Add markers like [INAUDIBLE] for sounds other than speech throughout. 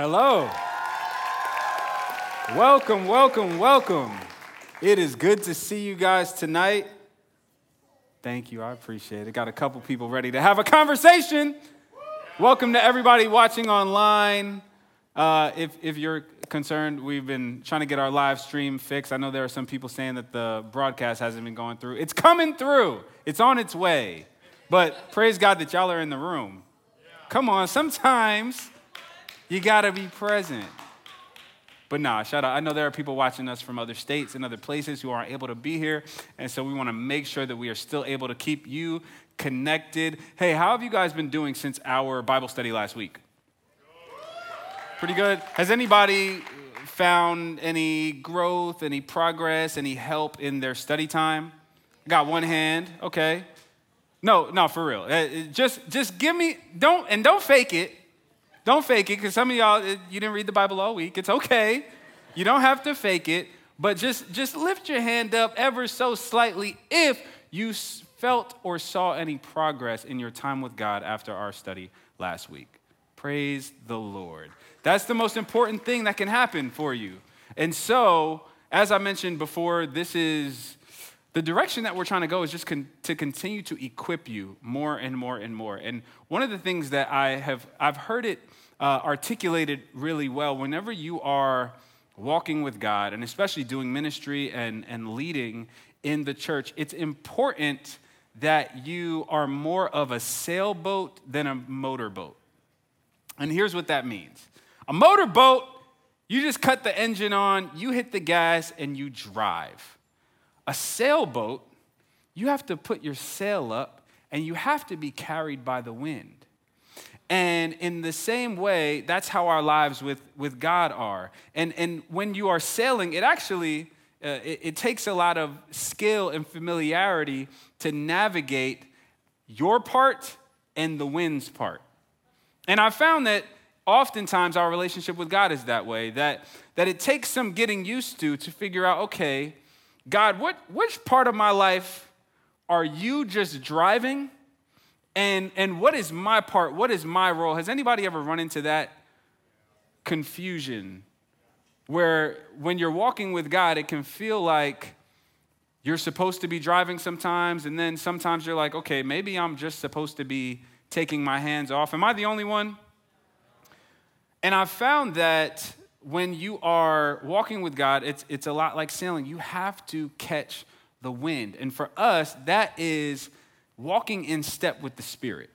Hello. Welcome, welcome, welcome. It is good to see you guys tonight. Thank you, I appreciate it. Got a couple people ready to have a conversation. Welcome to everybody watching online. Uh, if, if you're concerned, we've been trying to get our live stream fixed. I know there are some people saying that the broadcast hasn't been going through. It's coming through, it's on its way. But praise God that y'all are in the room. Come on, sometimes you gotta be present. But nah, shout out. I know there are people watching us from other states and other places who aren't able to be here. And so we want to make sure that we are still able to keep you connected. Hey, how have you guys been doing since our Bible study last week? Pretty good. Has anybody found any growth, any progress, any help in their study time? Got one hand. Okay. No, no, for real. Uh, just, just give me. Don't and don't fake it. Don't fake it, because some of y'all, eh, you didn't read the Bible all week. It's okay. You don't have to fake it, but just, just lift your hand up ever so slightly if you felt or saw any progress in your time with God after our study last week. Praise the Lord. That's the most important thing that can happen for you. And so, as I mentioned before, this is the direction that we're trying to go is just con- to continue to equip you more and more and more. And one of the things that I have I've heard it uh, articulated really well. Whenever you are walking with God, and especially doing ministry and, and leading in the church, it's important that you are more of a sailboat than a motorboat. And here's what that means a motorboat, you just cut the engine on, you hit the gas, and you drive. A sailboat, you have to put your sail up and you have to be carried by the wind. And in the same way, that's how our lives with, with God are. And, and when you are sailing, it actually uh, it, it takes a lot of skill and familiarity to navigate your part and the wind's part. And I found that oftentimes our relationship with God is that way, that, that it takes some getting used to to figure out, okay, God, what, which part of my life are you just driving and, and what is my part? What is my role? Has anybody ever run into that confusion where when you're walking with God, it can feel like you're supposed to be driving sometimes, and then sometimes you're like, okay, maybe I'm just supposed to be taking my hands off. Am I the only one? And I've found that when you are walking with God, it's, it's a lot like sailing. You have to catch the wind. And for us, that is walking in step with the Spirit.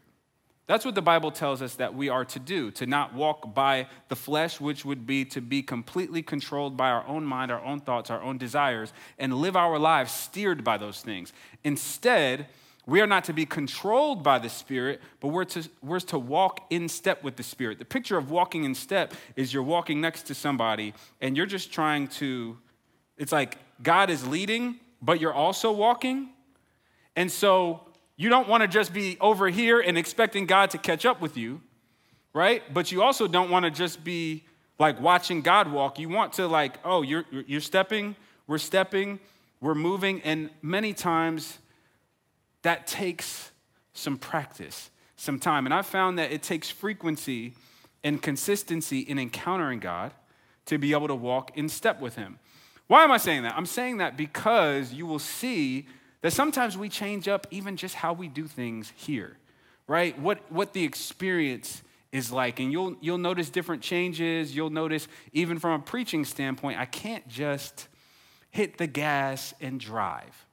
That's what the Bible tells us that we are to do, to not walk by the flesh, which would be to be completely controlled by our own mind, our own thoughts, our own desires, and live our lives steered by those things. Instead, we are not to be controlled by the Spirit, but we're to, we're to walk in step with the Spirit. The picture of walking in step is you're walking next to somebody and you're just trying to, it's like God is leading, but you're also walking. And so you don't want to just be over here and expecting God to catch up with you, right? But you also don't want to just be like watching God walk. You want to like, oh, you're you're stepping, we're stepping, we're moving, and many times that takes some practice, some time. And I found that it takes frequency and consistency in encountering God to be able to walk in step with Him. Why am I saying that? I'm saying that because you will see that sometimes we change up even just how we do things here, right? What, what the experience is like. And you'll, you'll notice different changes. You'll notice, even from a preaching standpoint, I can't just hit the gas and drive.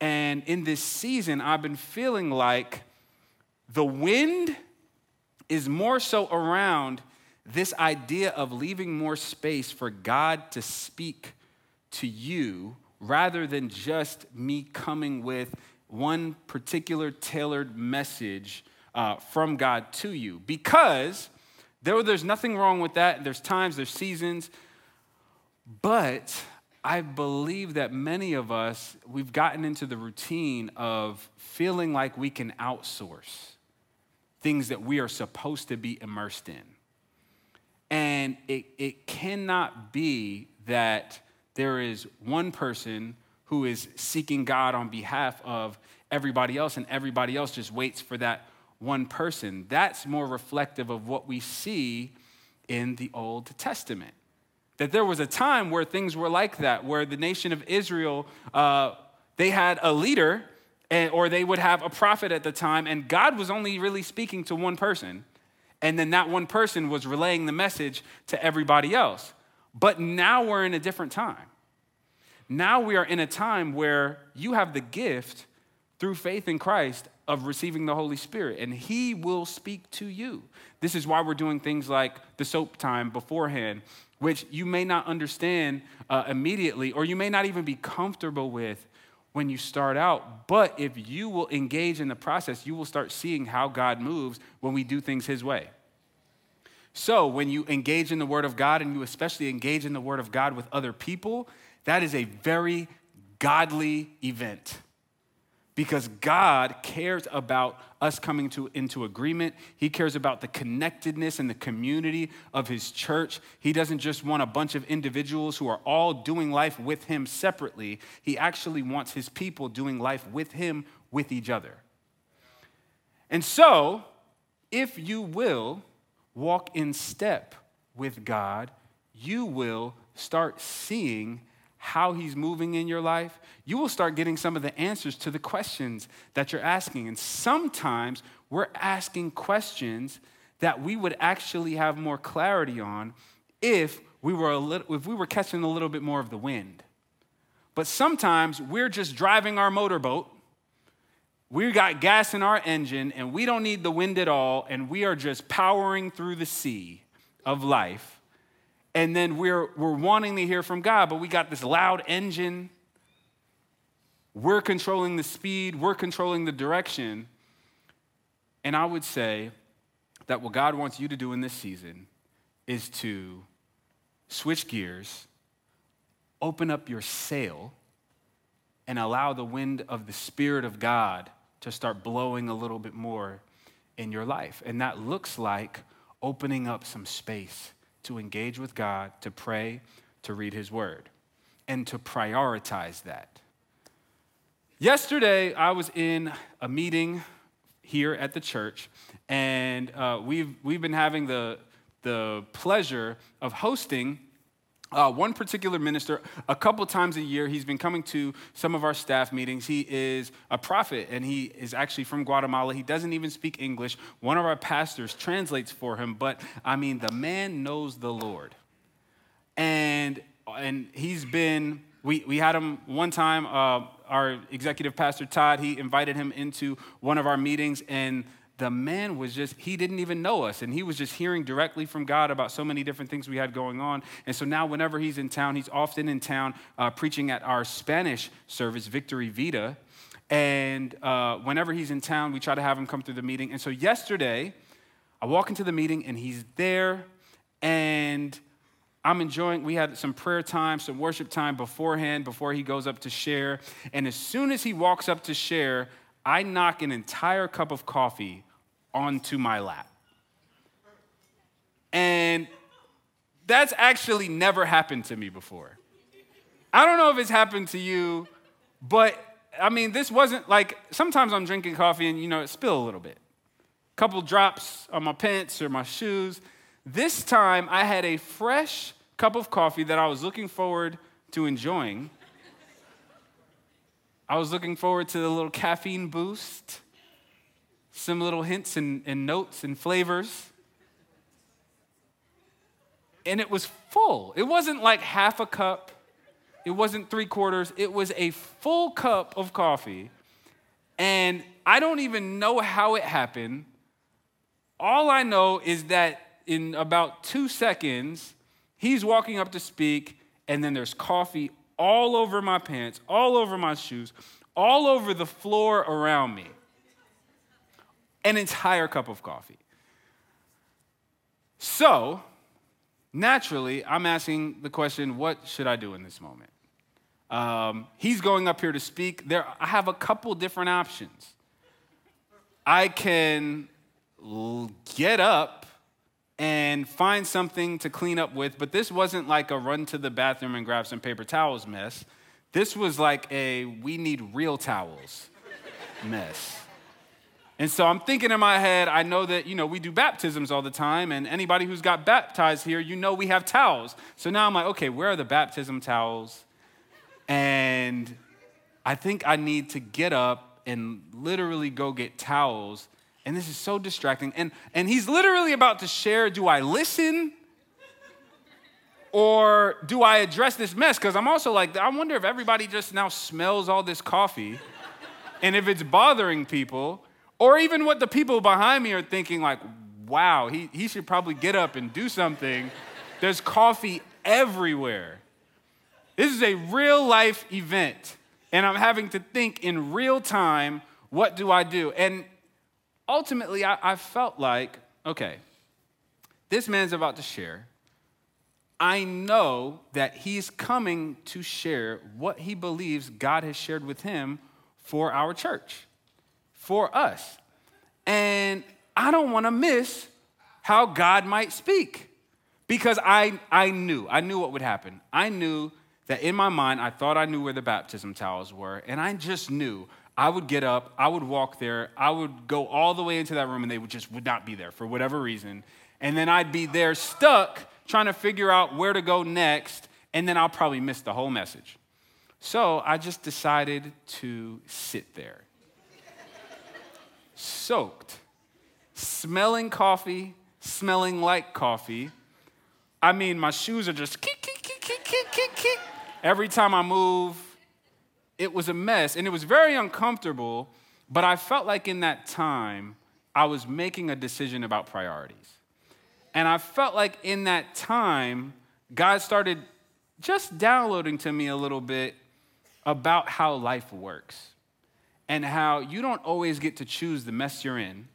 And in this season, I've been feeling like the wind is more so around this idea of leaving more space for God to speak to you rather than just me coming with one particular tailored message uh, from God to you. Because though there's nothing wrong with that, there's times, there's seasons, but I believe that many of us, we've gotten into the routine of feeling like we can outsource things that we are supposed to be immersed in. And it, it cannot be that there is one person who is seeking God on behalf of everybody else, and everybody else just waits for that one person. That's more reflective of what we see in the Old Testament. That there was a time where things were like that, where the nation of Israel, uh, they had a leader and, or they would have a prophet at the time, and God was only really speaking to one person. And then that one person was relaying the message to everybody else. But now we're in a different time. Now we are in a time where you have the gift through faith in Christ of receiving the Holy Spirit, and He will speak to you. This is why we're doing things like the soap time beforehand, which you may not understand uh, immediately, or you may not even be comfortable with when you start out. But if you will engage in the process, you will start seeing how God moves when we do things His way. So, when you engage in the Word of God, and you especially engage in the Word of God with other people, that is a very godly event because God cares about us coming to, into agreement. He cares about the connectedness and the community of His church. He doesn't just want a bunch of individuals who are all doing life with Him separately. He actually wants His people doing life with Him, with each other. And so, if you will walk in step with God, you will start seeing how he's moving in your life, you will start getting some of the answers to the questions that you're asking. And sometimes we're asking questions that we would actually have more clarity on if we were, a little, if we were catching a little bit more of the wind. But sometimes we're just driving our motorboat. We got gas in our engine and we don't need the wind at all, and we are just powering through the sea of life and then we're, we're wanting to hear from God, but we got this loud engine. We're controlling the speed, we're controlling the direction. And I would say that what God wants you to do in this season is to switch gears, open up your sail, and allow the wind of the Spirit of God to start blowing a little bit more in your life. And that looks like opening up some space to engage with God, to pray, to read His Word, and to prioritize that. Yesterday, I was in a meeting here at the church, and uh, we've, we've been having the, the pleasure of hosting uh, one particular minister, a couple times a year, he's been coming to some of our staff meetings. He is a prophet and he is actually from Guatemala. He doesn't even speak English. One of our pastors translates for him, but I mean, the man knows the Lord. And, and he's been, we, we had him one time, uh, our executive pastor Todd, he invited him into one of our meetings, and the man was just, he didn't even know us. And he was just hearing directly from God about so many different things we had going on. And so now, whenever he's in town, he's often in town uh, preaching at our Spanish service, Victory Vida. And uh, whenever he's in town, we try to have him come through the meeting. And so yesterday, I walk into the meeting and he's there. And I'm enjoying, we had some prayer time, some worship time beforehand, before he goes up to share. And as soon as he walks up to share, I knock an entire cup of coffee onto my lap. And that's actually never happened to me before. I don't know if it's happened to you, but I mean, this wasn't like sometimes I'm drinking coffee and you know it spill a little bit. A couple drops on my pants or my shoes. This time I had a fresh cup of coffee that I was looking forward to enjoying. I was looking forward to the little caffeine boost some little hints and, and notes and flavors. And it was full. It wasn't like half a cup, it wasn't three quarters, it was a full cup of coffee. And I don't even know how it happened. All I know is that in about two seconds, he's walking up to speak, and then there's coffee all over my pants, all over my shoes, all over the floor around me an entire cup of coffee. So, naturally, I'm asking the question what should I do in this moment? Um, he's going up here to speak. There, I have a couple different options. I can get up and find something to clean up with, but this wasn't like a run to the bathroom and grab some paper towels mess. This was like a we need real towels mess. And so I'm thinking in my head, I know that, you know, we do baptisms all the time, and anybody who's got baptized here, you know we have towels. So now I'm like, okay, where are the baptism towels? And I think I need to get up and literally go get towels. And this is so distracting. And, and he's literally about to share do I listen or do I address this mess? Because I'm also like, I wonder if everybody just now smells all this coffee and if it's bothering people, or even what the people behind me are thinking, like, wow, he, he should probably get up and do something. There's coffee everywhere. This is a real life event, and I'm having to think in real time, what do I do? And ultimately, I, I felt like, okay, this man's about to share I know that he's coming to share what he believes God has shared with him for our church, for us. And I don't want to miss how God might speak because I, I knew, I knew what would happen. I knew that in my mind, I thought I knew where the baptism towels were, and I just knew I would get up, I would walk there, I would go all the way into that room, and they would just would not be there for whatever reason. And then I'd be there stuck trying to figure out where to go next, and then I'll probably miss the whole message. So I just decided to sit there, soaked, smelling coffee, smelling like coffee. I mean, my shoes are just kick, kick, kick, kick, kick, kick, kick. Every time I move, it was a mess, and it was very uncomfortable, but I felt like in that time, I was making a decision about priorities. And I felt like in that time, God started just downloading to me a little bit about how life works and how you don't always get to choose the mess you're in,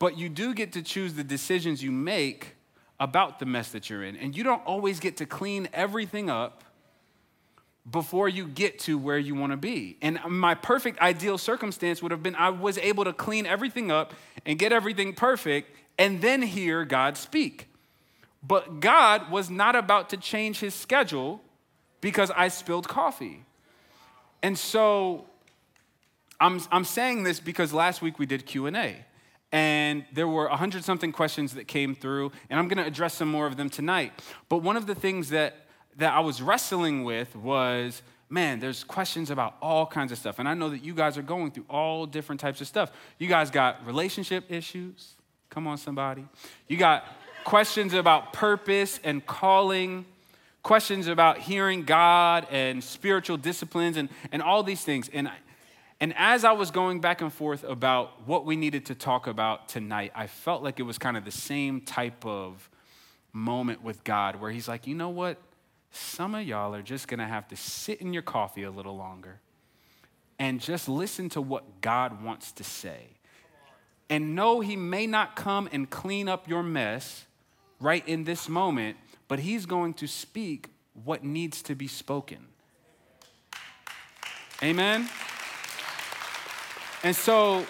but you do get to choose the decisions you make about the mess that you're in. And you don't always get to clean everything up before you get to where you want to be. And my perfect ideal circumstance would have been I was able to clean everything up and get everything perfect and then hear God speak. But God was not about to change his schedule because I spilled coffee. And so I'm, I'm saying this because last week we did Q&A and there were 100 something questions that came through and i'm going to address some more of them tonight but one of the things that, that i was wrestling with was man there's questions about all kinds of stuff and i know that you guys are going through all different types of stuff you guys got relationship issues Come on, somebody. You got questions about purpose and calling, questions about hearing God and spiritual disciplines and, and all these things. And, and as I was going back and forth about what we needed to talk about tonight, I felt like it was kind of the same type of moment with God where He's like, you know what? Some of y'all are just gonna have to sit in your coffee a little longer and just listen to what God wants to say and know He may not come and clean up your mess right in this moment, but He's going to speak what needs to be spoken. Amen? And so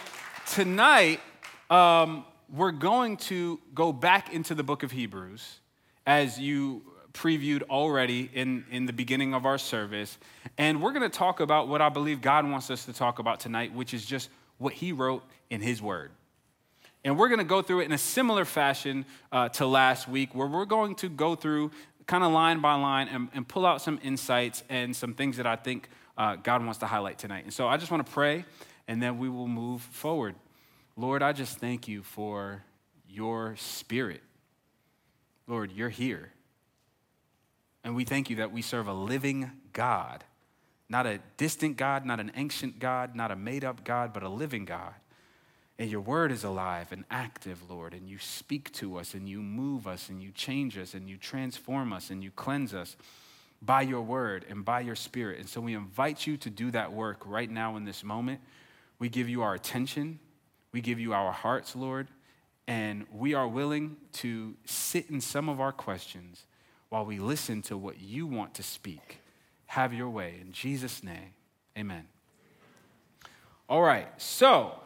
tonight, um, we're going to go back into the book of Hebrews as you previewed already in, in the beginning of our service. And we're going to talk about what I believe God wants us to talk about tonight, which is just what He wrote in His Word. And we're going to go through it in a similar fashion uh, to last week, where we're going to go through kind of line by line and, and, pull out some insights and some things that I think uh, God wants to highlight tonight. And so I just want to pray, and then we will move forward. Lord, I just thank you for your spirit. Lord, you're here. And we thank you that we serve a living God, not a distant God, not an ancient God, not a made up God, but a living God. And your word is alive and active, Lord, and you speak to us and you move us and you change us and you transform us and you cleanse us by your word and by your spirit. And so we invite you to do that work right now in this moment. We give you our attention, we give you our hearts, Lord, and we are willing to sit in some of our questions while we listen to what you want to speak. Have your way. In Jesus' name, amen. All right, so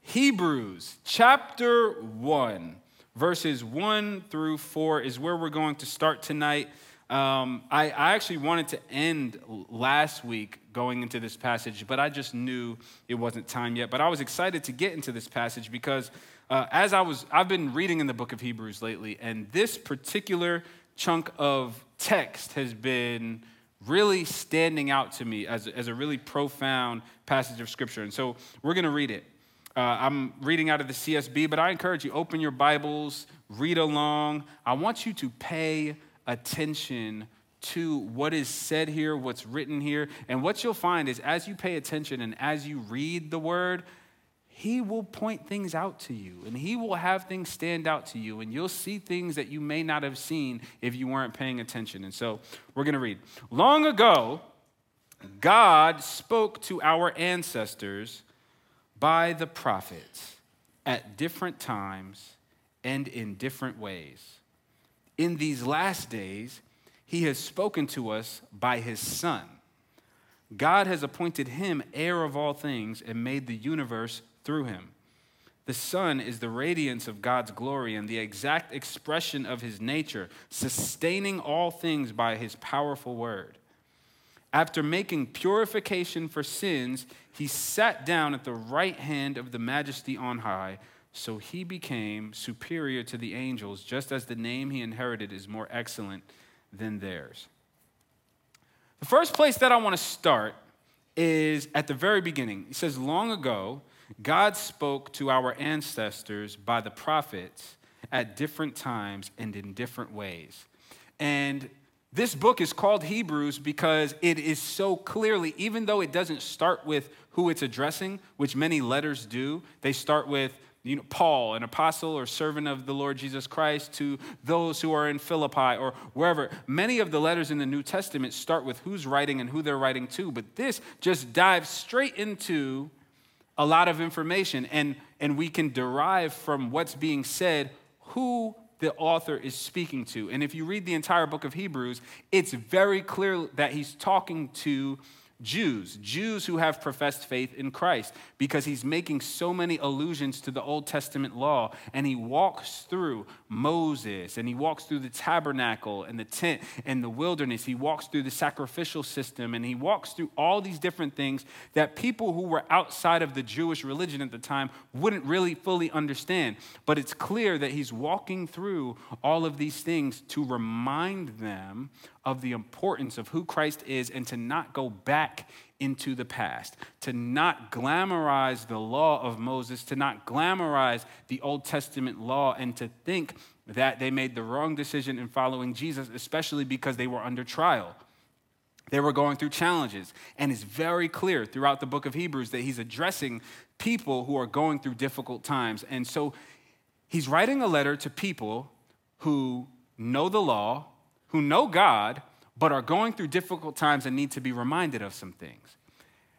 Hebrews chapter 1, verses 1 through 4 is where we're going to start tonight. Um, I, I, actually wanted to end last week going into this passage, but I just knew it wasn't time yet. But I was excited to get into this passage because uh, as I was, I've been reading in the book of Hebrews lately, and this particular chunk of text has been really standing out to me as, as a really profound passage of scripture. And so we're going to read it. Uh, I'm reading out of the CSB, but I encourage you, open your Bibles, read along. I want you to pay attention to what is said here, what's written here. And what you'll find is as you pay attention and as you read the word, he will point things out to you and he will have things stand out to you and you'll see things that you may not have seen if you weren't paying attention. And so we're going to read. Long ago, God spoke to our ancestors by the prophets at different times and in different ways in these last days, he has spoken to us by his Son. God has appointed him heir of all things and made the universe through him. The Son is the radiance of God's glory and the exact expression of his nature, sustaining all things by his powerful word. After making purification for sins, he sat down at the right hand of the majesty on high so he became superior to the angels, just as the name he inherited is more excellent than theirs. The first place that I want to start is at the very beginning. He says, Long ago, God spoke to our ancestors by the prophets at different times and in different ways. And this book is called Hebrews because it is so clearly, even though it doesn't start with who it's addressing, which many letters do, they start with you know, Paul, an apostle or servant of the Lord Jesus Christ, to those who are in Philippi or wherever. Many of the letters in the New Testament start with who's writing and who they're writing to, but this just dives straight into a lot of information, and, and we can derive from what's being said who the author is speaking to. And if you read the entire book of Hebrews, it's very clear that he's talking to Jews, Jews who have professed faith in Christ, because he's making so many allusions to the Old Testament law. And he walks through Moses, and he walks through the tabernacle and the tent and the wilderness. He walks through the sacrificial system, and he walks through all these different things that people who were outside of the Jewish religion at the time wouldn't really fully understand. But it's clear that he's walking through all of these things to remind them of the importance of who Christ is and to not go back into the past, to not glamorize the law of Moses, to not glamorize the Old Testament law, and to think that they made the wrong decision in following Jesus, especially because they were under trial. They were going through challenges. And it's very clear throughout the book of Hebrews that he's addressing people who are going through difficult times. And so he's writing a letter to people who know the law, who know God, but are going through difficult times and need to be reminded of some things.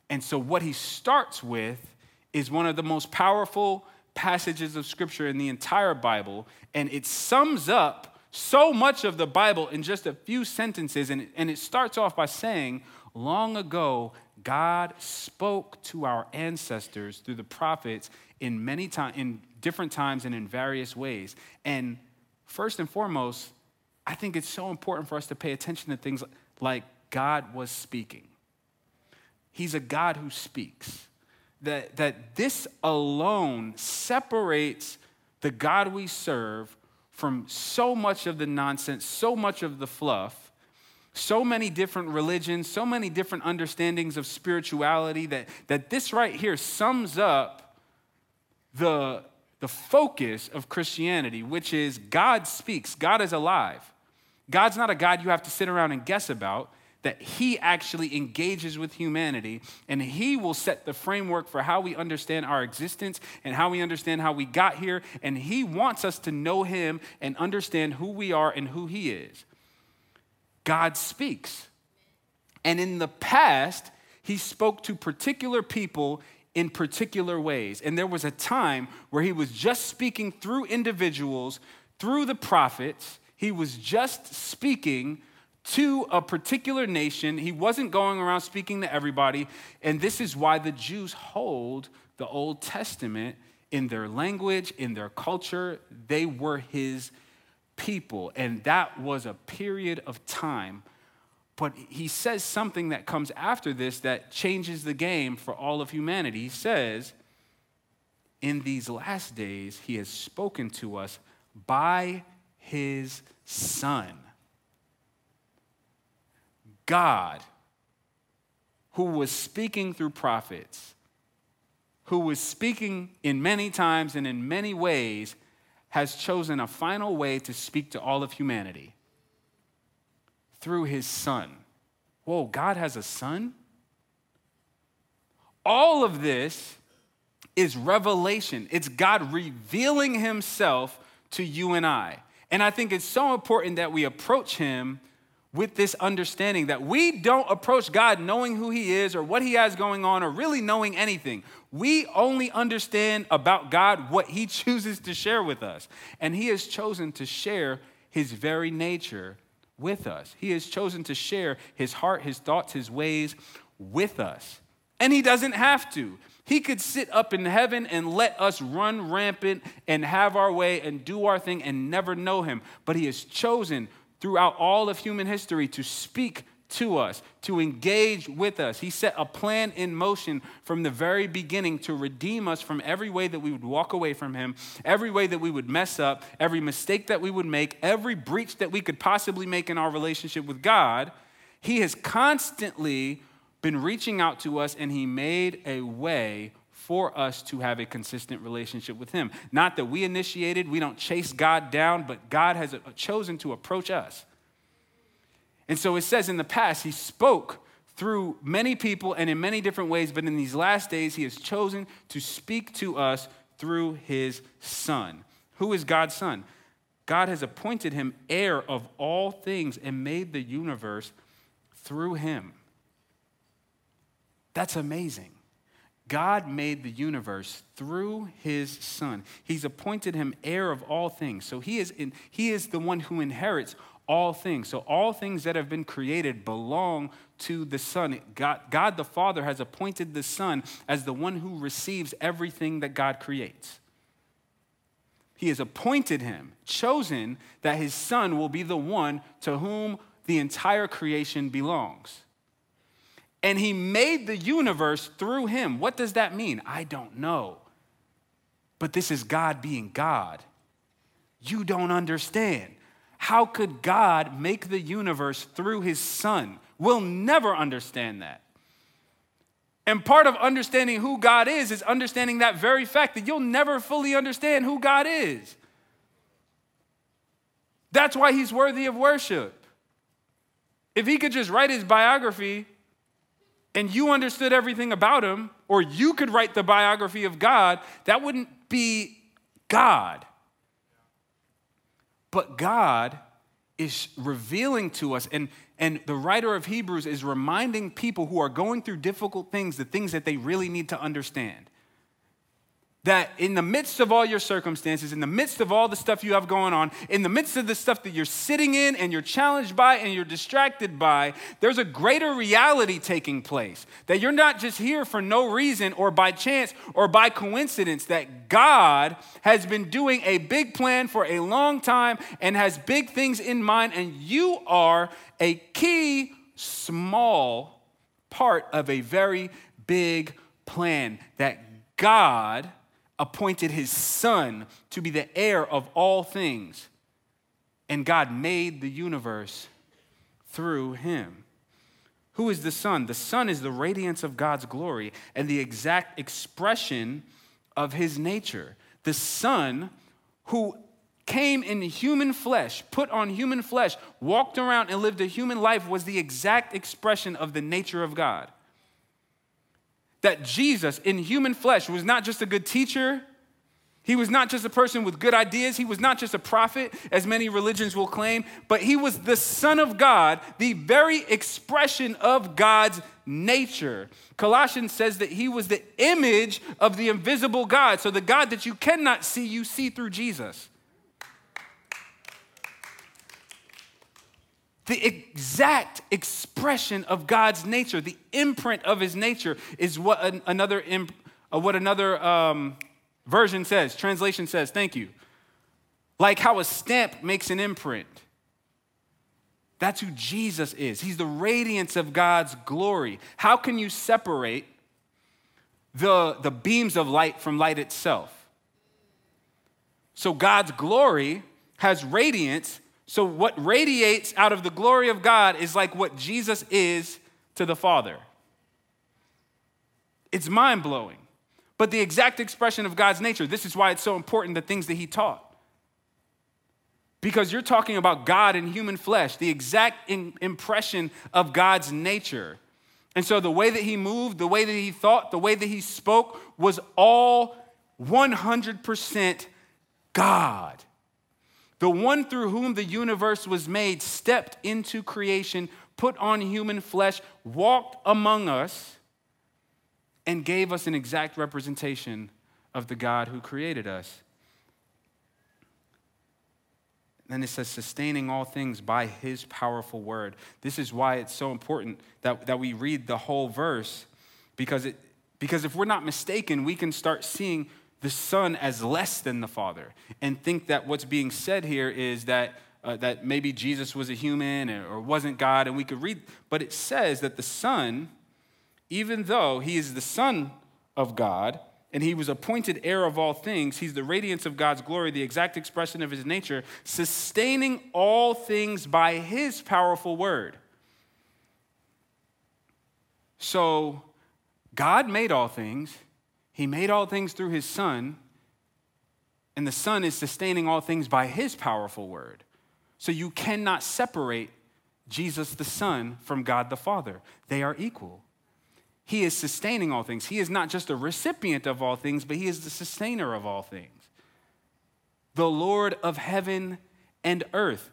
And so, what he starts with is one of the most powerful passages of scripture in the entire Bible, and it sums up so much of the Bible in just a few sentences. And, and it starts off by saying, Long ago, God spoke to our ancestors through the prophets in many times, in different times and in various ways. And first and foremost, I think it's so important for us to pay attention to things like God was speaking. He's a God who speaks. That, that this alone separates the God we serve from so much of the nonsense, so much of the fluff, so many different religions, so many different understandings of spirituality that, that this right here sums up the, the focus of Christianity, which is God speaks, God is alive. God's not a God you have to sit around and guess about, that He actually engages with humanity and He will set the framework for how we understand our existence and how we understand how we got here. And He wants us to know Him and understand who we are and who He is. God speaks. And in the past, He spoke to particular people in particular ways. And there was a time where He was just speaking through individuals, through the prophets he was just speaking to a particular nation. He wasn't going around speaking to everybody. And this is why the Jews hold the Old Testament in their language, in their culture. They were his people. And that was a period of time. But he says something that comes after this that changes the game for all of humanity. He says, In these last days, he has spoken to us by his Son. God, who was speaking through prophets, who was speaking in many times and in many ways, has chosen a final way to speak to all of humanity through his son. Whoa, God has a son? All of this is revelation. It's God revealing himself to you and I. And I think it's so important that we approach him with this understanding that we don't approach God knowing who He is or what He has going on or really knowing anything. We only understand about God what He chooses to share with us. And He has chosen to share His very nature with us. He has chosen to share His heart, His thoughts, His ways with us. And He doesn't have to. He could sit up in heaven and let us run rampant and have our way and do our thing and never know Him. But He has chosen throughout all of human history to speak to us, to engage with us. He set a plan in motion from the very beginning to redeem us from every way that we would walk away from Him, every way that we would mess up, every mistake that we would make, every breach that we could possibly make in our relationship with God. He has constantly been reaching out to us and He made a way for us to have a consistent relationship with Him. Not that we initiated, we don't chase God down, but God has uh, chosen to approach us. And so it says in the past, He spoke through many people and in many different ways, but in these last days, He has chosen to speak to us through His Son. Who is God's Son? God has appointed Him heir of all things and made the universe through Him. That's amazing. God made the universe through his son. He's appointed him heir of all things. So he is, in, he is the one who inherits all things. So all things that have been created belong to the Son. God, God the Father has appointed the Son as the one who receives everything that God creates. He has appointed him, chosen that his Son will be the one to whom the entire creation belongs and he made the universe through him. What does that mean? I don't know. But this is God being God. You don't understand. How could God make the universe through his son? We'll never understand that. And part of understanding who God is is understanding that very fact that you'll never fully understand who God is. That's why he's worthy of worship. If he could just write his biography and you understood everything about him, or you could write the biography of God, that wouldn't be God. But God is revealing to us, and, and the writer of Hebrews is reminding people who are going through difficult things the things that they really need to understand that in the midst of all your circumstances, in the midst of all the stuff you have going on, in the midst of the stuff that you're sitting in and you're challenged by and you're distracted by, there's a greater reality taking place. That you're not just here for no reason or by chance or by coincidence, that God has been doing a big plan for a long time and has big things in mind, and you are a key, small part of a very big plan that God appointed his son to be the heir of all things. And God made the universe through him. Who is the Son? The Son is the radiance of God's glory and the exact expression of his nature. The Son who came in human flesh, put on human flesh, walked around and lived a human life was the exact expression of the nature of God that Jesus in human flesh was not just a good teacher, he was not just a person with good ideas. He was not just a prophet, as many religions will claim, but he was the Son of God, the very expression of God's nature. Colossians says that he was the image of the invisible God. So the God that you cannot see, you see through Jesus. The exact expression of God's nature, the imprint of his nature, is what an, another, imp, uh, what another um, version says, translation says. Thank you. Like how a stamp makes an imprint. That's who Jesus is. He's the radiance of God's glory. How can you separate the, the beams of light from light itself? So God's glory has radiance. So what radiates out of the glory of God is like what Jesus is to the Father. It's mind blowing. But the exact expression of God's nature, this is why it's so important the things that He taught. Because you're talking about God in human flesh, the exact in- impression of God's nature. And so the way that He moved, the way that He thought, the way that He spoke was all 100% God. The one through whom the universe was made stepped into creation, put on human flesh, walked among us, and gave us an exact representation of the God who created us. Then it says, sustaining all things by his powerful word. This is why it's so important that, that we read the whole verse, because, it, because if we're not mistaken, we can start seeing the Son as less than the Father and think that what's being said here is that, uh, that maybe Jesus was a human or, or wasn't God, and we could read, but it says that the Son, even though he is the Son of God, and he was appointed heir of all things. He's the radiance of God's glory, the exact expression of his nature, sustaining all things by his powerful word. So, God made all things, he made all things through his Son, and the Son is sustaining all things by his powerful word. So, you cannot separate Jesus the Son from God the Father, they are equal. He is sustaining all things. He is not just a recipient of all things, but He is the sustainer of all things. The Lord of heaven and earth,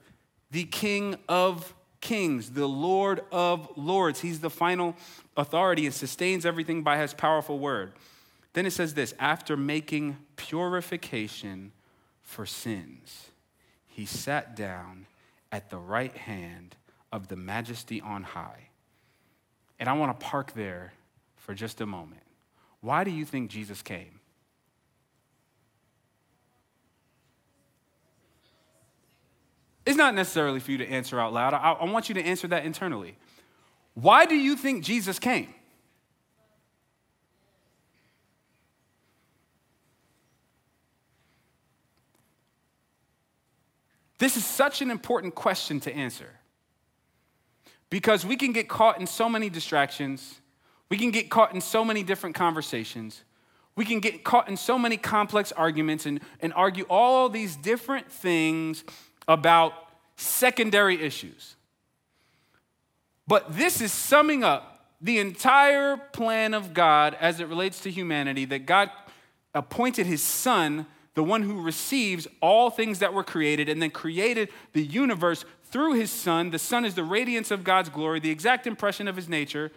the King of kings, the Lord of lords. He's the final authority and sustains everything by His powerful word. Then it says this after making purification for sins, He sat down at the right hand of the majesty on high. And I want to park there for just a moment. Why do you think Jesus came? It's not necessarily for you to answer out loud. I, I, want you to answer that internally. Why do you think Jesus came? This is such an important question to answer because we can get caught in so many distractions we can get caught in so many different conversations. We can get caught in so many complex arguments and, and argue all these different things about secondary issues. But this is summing up the entire plan of God as it relates to humanity that God appointed his son, the one who receives all things that were created, and then created the universe through his son. The son is the radiance of God's glory, the exact impression of his nature.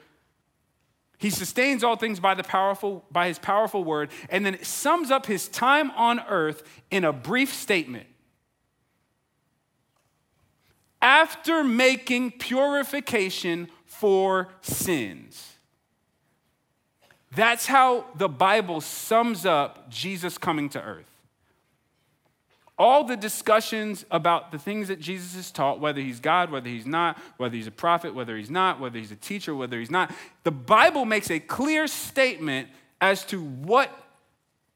He sustains all things by, the powerful, by his powerful word, and then sums up his time on earth in a brief statement. After making purification for sins. That's how the Bible sums up Jesus coming to earth all the discussions about the things that Jesus has taught, whether he's God, whether he's not, whether he's a prophet, whether he's not, whether he's a teacher, whether he's not, the Bible makes a clear statement as to what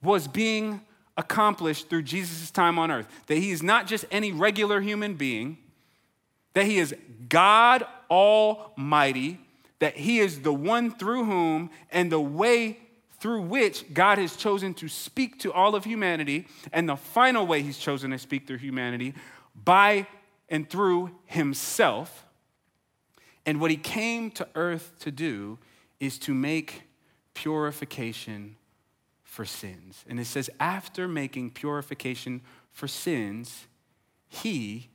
was being accomplished through Jesus' time on earth. That he is not just any regular human being, that he is God Almighty, that he is the one through whom and the way through which God has chosen to speak to all of humanity, and the final way He's chosen to speak through humanity by and through Himself. And what He came to earth to do is to make purification for sins. And it says, after making purification for sins, He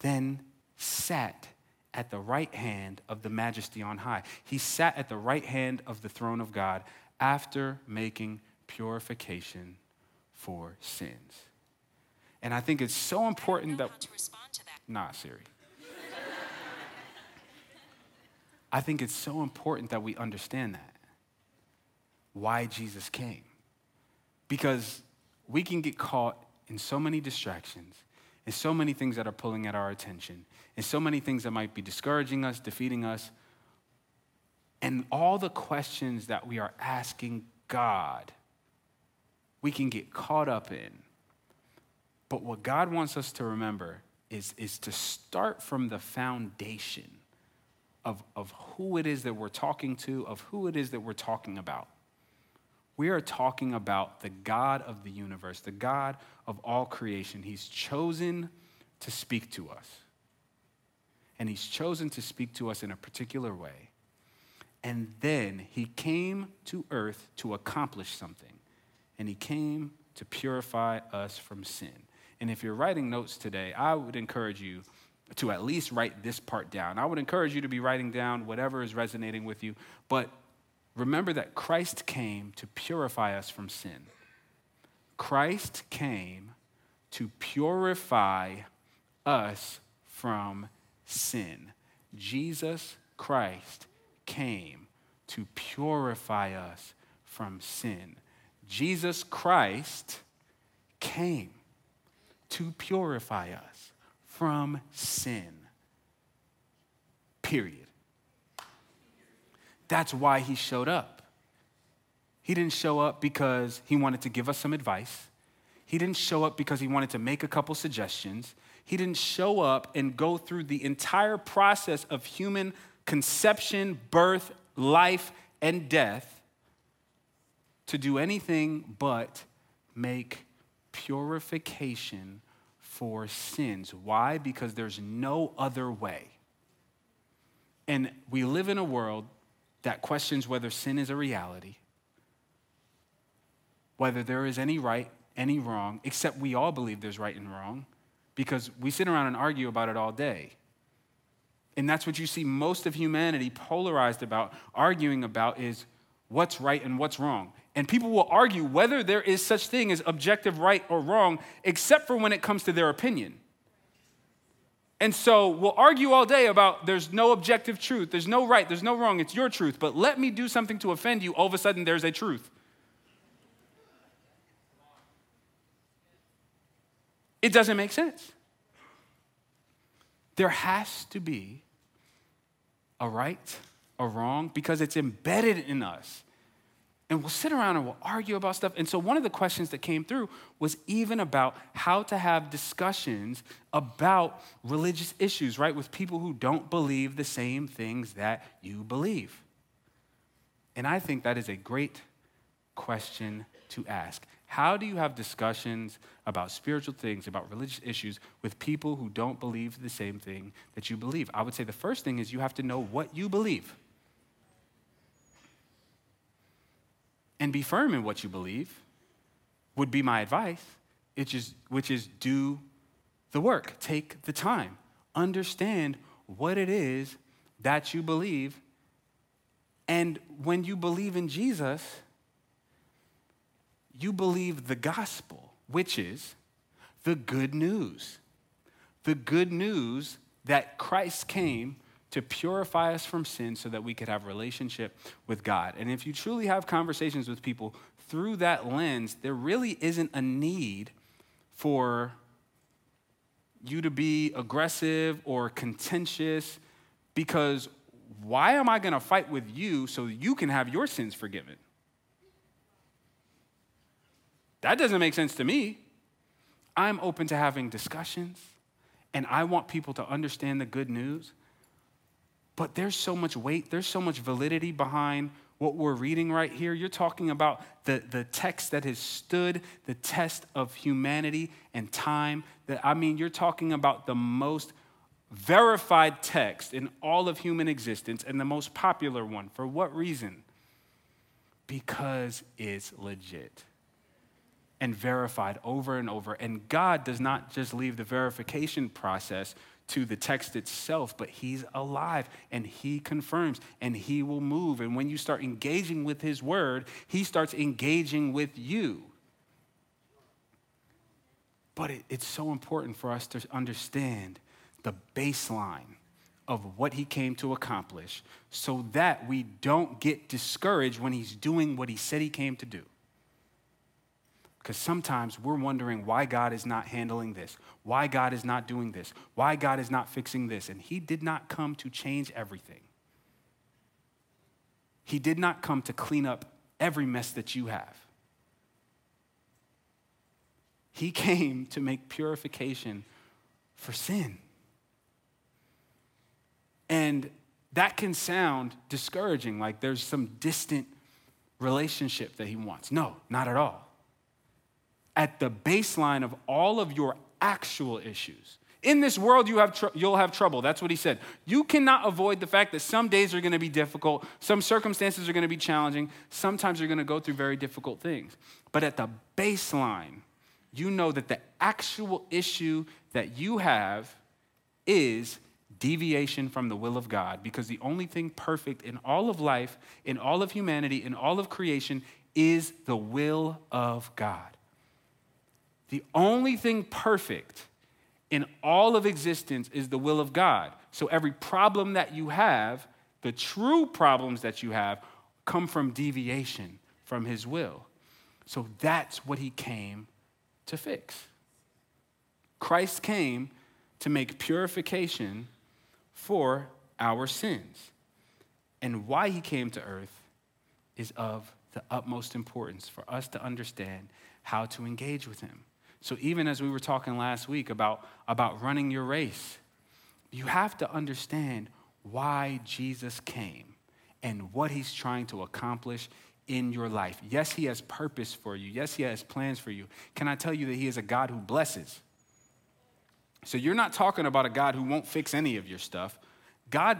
then sat at the right hand of the majesty on high. He sat at the right hand of the throne of God after making purification for sins. And I think it's so important that, that. Nah, Siri. I think it's so important that we understand that. Why Jesus came. Because we can get caught in so many distractions, and so many things that are pulling at our attention, and so many things that might be discouraging us, defeating us, and all the questions that we are asking God, we can get caught up in. But what God wants us to remember is, is to start from the foundation of, of who it is that we're talking to, of who it is that we're talking about. We are talking about the God of the universe, the God of all creation. He's chosen to speak to us. And He's chosen to speak to us in a particular way. And then He came to earth to accomplish something. And He came to purify us from sin. And if you're writing notes today, I would encourage you to at least write this part down. I would encourage you to be writing down whatever is resonating with you, but remember that Christ came to purify us from sin. Christ came to purify us from sin. Jesus Christ came to purify us from sin. Jesus Christ came to purify us from sin. Period. That's why he showed up. He didn't show up because he wanted to give us some advice. He didn't show up because he wanted to make a couple suggestions. He didn't show up and go through the entire process of human conception, birth, life, and death to do anything but make purification for sins. Why? Because there's no other way. And we live in a world that questions whether sin is a reality, whether there is any right, any wrong, except we all believe there's right and wrong because we sit around and argue about it all day. And that's what you see most of humanity polarized about, arguing about is what's right and what's wrong. And people will argue whether there is such thing as objective right or wrong, except for when it comes to their opinion. And so we'll argue all day about there's no objective truth, there's no right, there's no wrong, it's your truth. But let me do something to offend you, all of a sudden there's a truth. It doesn't make sense. There has to be a right, a wrong, because it's embedded in us and we'll sit around and we'll argue about stuff. And so, one of the questions that came through was even about how to have discussions about religious issues, right, with people who don't believe the same things that you believe. And I think that is a great question to ask. How do you have discussions about spiritual things, about religious issues, with people who don't believe the same thing that you believe? I would say the first thing is you have to know what you believe. and be firm in what you believe would be my advice, which is, which is do the work, take the time, understand what it is that you believe. And when you believe in Jesus, you believe the gospel, which is the good news. The good news that Christ came to purify us from sin so that we could have relationship with God. And if you truly have conversations with people through that lens, there really isn't a need for you to be aggressive or contentious because why am I going to fight with you so you can have your sins forgiven? That doesn't make sense to me. I'm open to having discussions, and I want people to understand the good news. But there's so much weight, there's so much validity behind what we're reading right here. You're talking about the, the text that has stood the test of humanity and time. That, I mean, you're talking about the most verified text in all of human existence and the most popular one. For what reason? Because it's legit and verified over and over. And God does not just leave the verification process to the text itself, but he's alive and he confirms and he will move. And when you start engaging with his word, he starts engaging with you. But it, it's so important for us to understand the baseline of what he came to accomplish so that we don't get discouraged when he's doing what he said he came to do. Because sometimes we're wondering why God is not handling this, why God is not doing this, why God is not fixing this. And He did not come to change everything. He did not come to clean up every mess that you have. He [LAUGHS] came to make purification for sin. And that can sound discouraging, like there's some distant relationship that he wants. No, not at all. At the baseline of all of your actual issues, in this world you have tr- you'll have trouble. That's what he said. You cannot avoid the fact that some days are going to be difficult, some circumstances are going to be challenging, sometimes you're going to go through very difficult things. But at the baseline, you know that the actual issue that you have is deviation from the will of God because the only thing perfect in all of life, in all of humanity, in all of creation is the will of God. The only thing perfect in all of existence is the will of God. So every problem that you have, the true problems that you have, come from deviation from His will. So that's what He came to fix. Christ came to make purification for our sins. And why he came to earth is of the utmost importance for us to understand how to engage with him. So, even as we were talking last week about, about running your race, you have to understand why Jesus came and what he's trying to accomplish in your life. Yes, he has purpose for you. Yes, he has plans for you. Can I tell you that he is a God who blesses? So you're not talking about a God who won't fix any of your stuff. God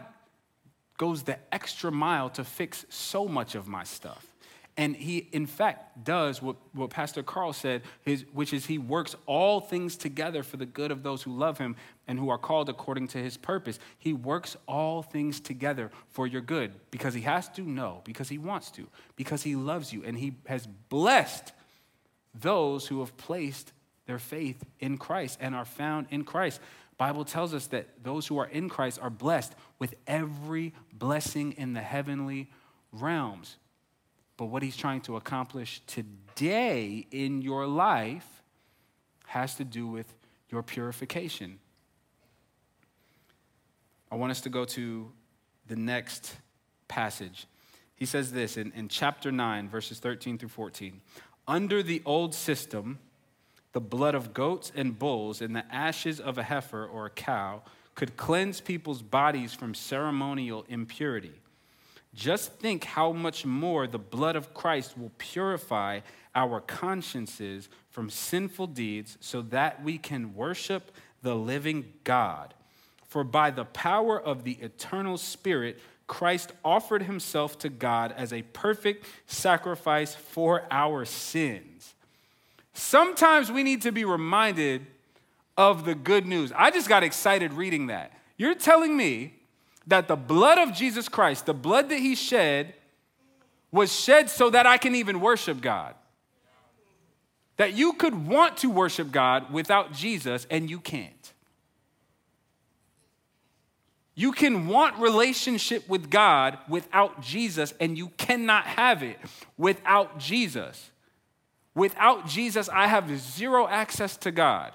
goes the extra mile to fix so much of my stuff. And he, in fact, does what, what Pastor Carl said, his, which is he works all things together for the good of those who love him and who are called according to his purpose. He works all things together for your good because he has to, no, because he wants to, because he loves you, and he has blessed those who have placed their faith in Christ and are found in Christ. Bible tells us that those who are in Christ are blessed with every blessing in the heavenly realms. But what he's trying to accomplish today in your life has to do with your purification. I want us to go to the next passage. He says this in, in chapter 9, verses 13 through 14. Under the old system, the blood of goats and bulls and the ashes of a heifer or a cow could cleanse people's bodies from ceremonial impurity. Just think how much more the blood of Christ will purify our consciences from sinful deeds so that we can worship the living God. For by the power of the eternal Spirit, Christ offered himself to God as a perfect sacrifice for our sins Sometimes we need to be reminded of the good news. I just got excited reading that. You're telling me that the blood of Jesus Christ, the blood that he shed, was shed so that I can even worship God. That you could want to worship God without Jesus and you can't. You can want relationship with God without Jesus and you cannot have it without Jesus. Without Jesus, I have zero access to God.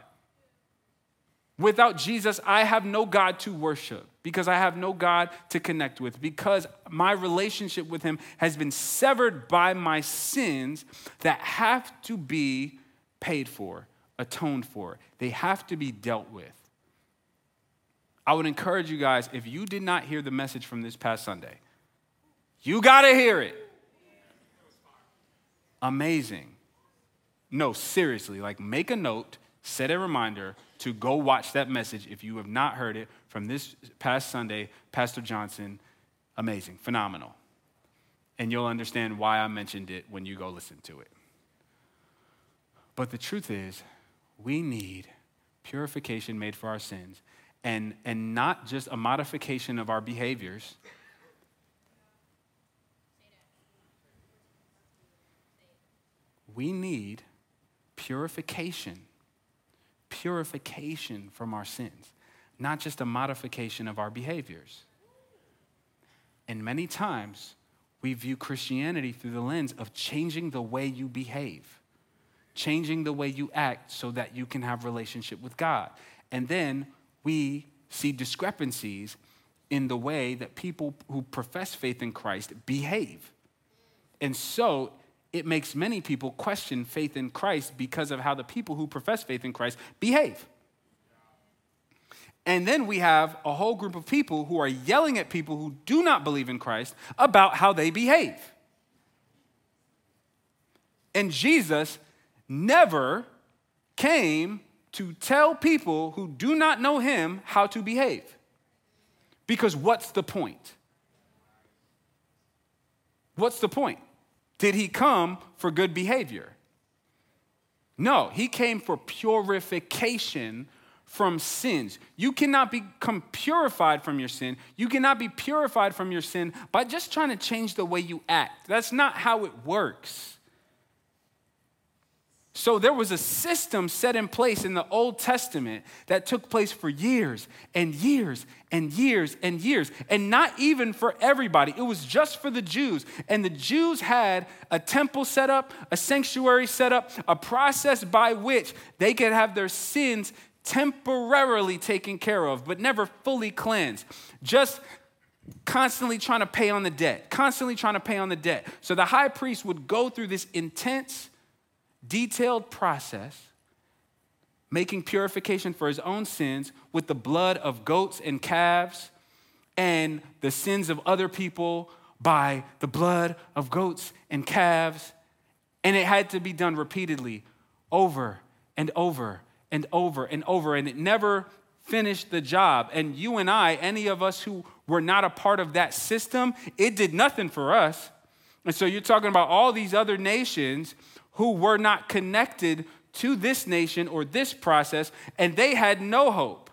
Without Jesus, I have no God to worship because I have no God to connect with, because my relationship with Him has been severed by my sins that have to be paid for, atoned for. They have to be dealt with. I would encourage you guys, if you did not hear the message from this past Sunday, you got to hear it. Amazing. No, seriously, like make a note, set a reminder to go watch that message if you have not heard it from this past Sunday, Pastor Johnson. Amazing, phenomenal. And you'll understand why I mentioned it when you go listen to it. But the truth is, we need purification made for our sins and, and not just a modification of our behaviors. We need purification. Purification from our sins, not just a modification of our behaviors. And many times, we view Christianity through the lens of changing the way you behave. changing the way you act so that you can have relationship with God. And then we see discrepancies in the way that people who profess faith in Christ behave. And so it makes many people question faith in Christ because of how the people who profess faith in Christ behave. And then we have a whole group of people who are yelling at people who do not believe in Christ about how they behave. And Jesus never came to tell people who do not know him how to behave. Because what's the point? What's the point? Did he come for good behavior? No, he came for purification from sins. You cannot become purified from your sin. You cannot be purified from your sin by just trying to change the way you act. That's not how it works. So there was a system set in place in the Old Testament that took place for years and years and years and years, and not even for everybody. It was just for the Jews. And the Jews had a temple set up, a sanctuary set up, a process by which they could have their sins temporarily taken care of, but never fully cleansed. Just constantly trying to pay on the debt, constantly trying to pay on the debt. So the high priest would go through this intense detailed process, making purification for his own sins with the blood of goats and calves and the sins of other people by the blood of goats and calves. And it had to be done repeatedly, over and over and over and over. And it never finished the job. And you and I, any of us who were not a part of that system, it did nothing for us. And so you're talking about all these other nations who were not connected to this nation or this process, and they had no hope.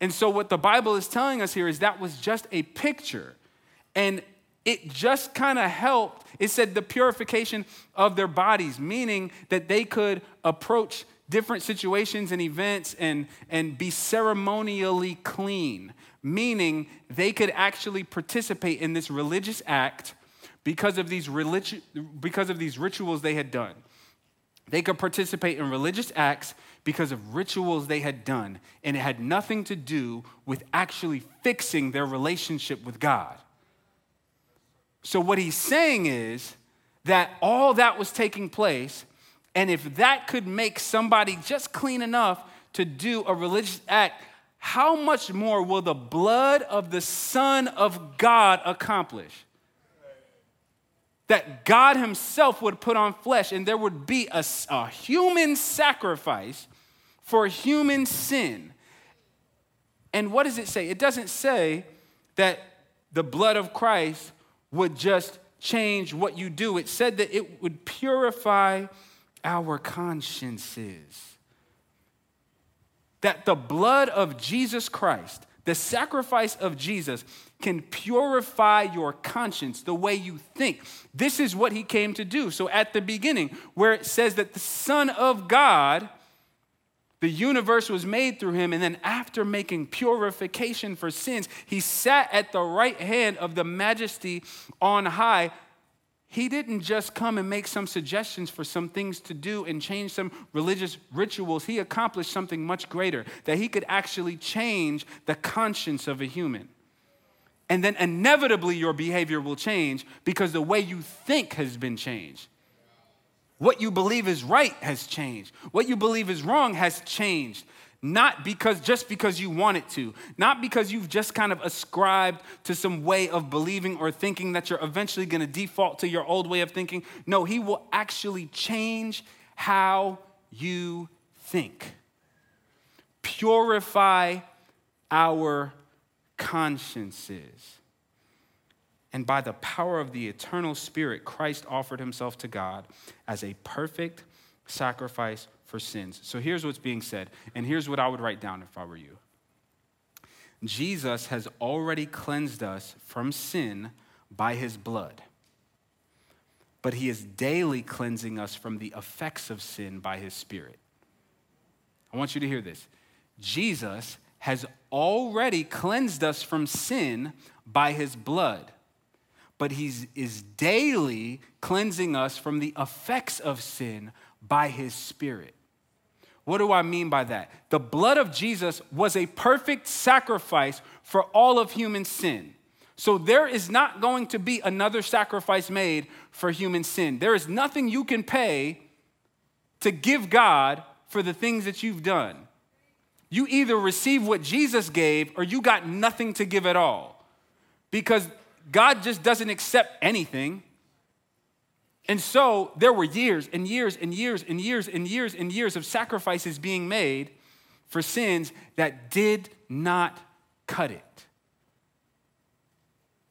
And so, what the Bible is telling us here is that was just a picture. And it just kind of helped. It said the purification of their bodies, meaning that they could approach different situations and events and, and be ceremonially clean, meaning they could actually participate in this religious act because of these, religi- because of these rituals they had done. They could participate in religious acts because of rituals they had done, and it had nothing to do with actually fixing their relationship with God. So, what he's saying is that all that was taking place, and if that could make somebody just clean enough to do a religious act, how much more will the blood of the Son of God accomplish? That God Himself would put on flesh and there would be a, a human sacrifice for human sin. And what does it say? It doesn't say that the blood of Christ would just change what you do, it said that it would purify our consciences. That the blood of Jesus Christ, the sacrifice of Jesus, can purify your conscience, the way you think. This is what he came to do. So at the beginning, where it says that the Son of God, the universe was made through him, and then after making purification for sins, he sat at the right hand of the majesty on high. He didn't just come and make some suggestions for some things to do and change some religious rituals. He accomplished something much greater, that he could actually change the conscience of a human. And then inevitably your behavior will change because the way you think has been changed. What you believe is right has changed. What you believe is wrong has changed. Not because just because you want it to, not because you've just kind of ascribed to some way of believing or thinking that you're eventually going to default to your old way of thinking. No, he will actually change how you think. Purify our consciences. And by the power of the eternal Spirit, Christ offered himself to God as a perfect sacrifice for sins. So here's what's being said, and here's what I would write down if I were you Jesus has already cleansed us from sin by his blood, but he is daily cleansing us from the effects of sin by his Spirit. I want you to hear this. Jesus has already cleansed us from sin by his blood, but he is daily cleansing us from the effects of sin by his spirit. What do I mean by that? The blood of Jesus was a perfect sacrifice for all of human sin. So there is not going to be another sacrifice made for human sin. There is nothing you can pay to give God for the things that you've done. You either receive what Jesus gave or you got nothing to give at all. Because God just doesn't accept anything. And so there were years and years and years and years and years and years of sacrifices being made for sins that did not cut it.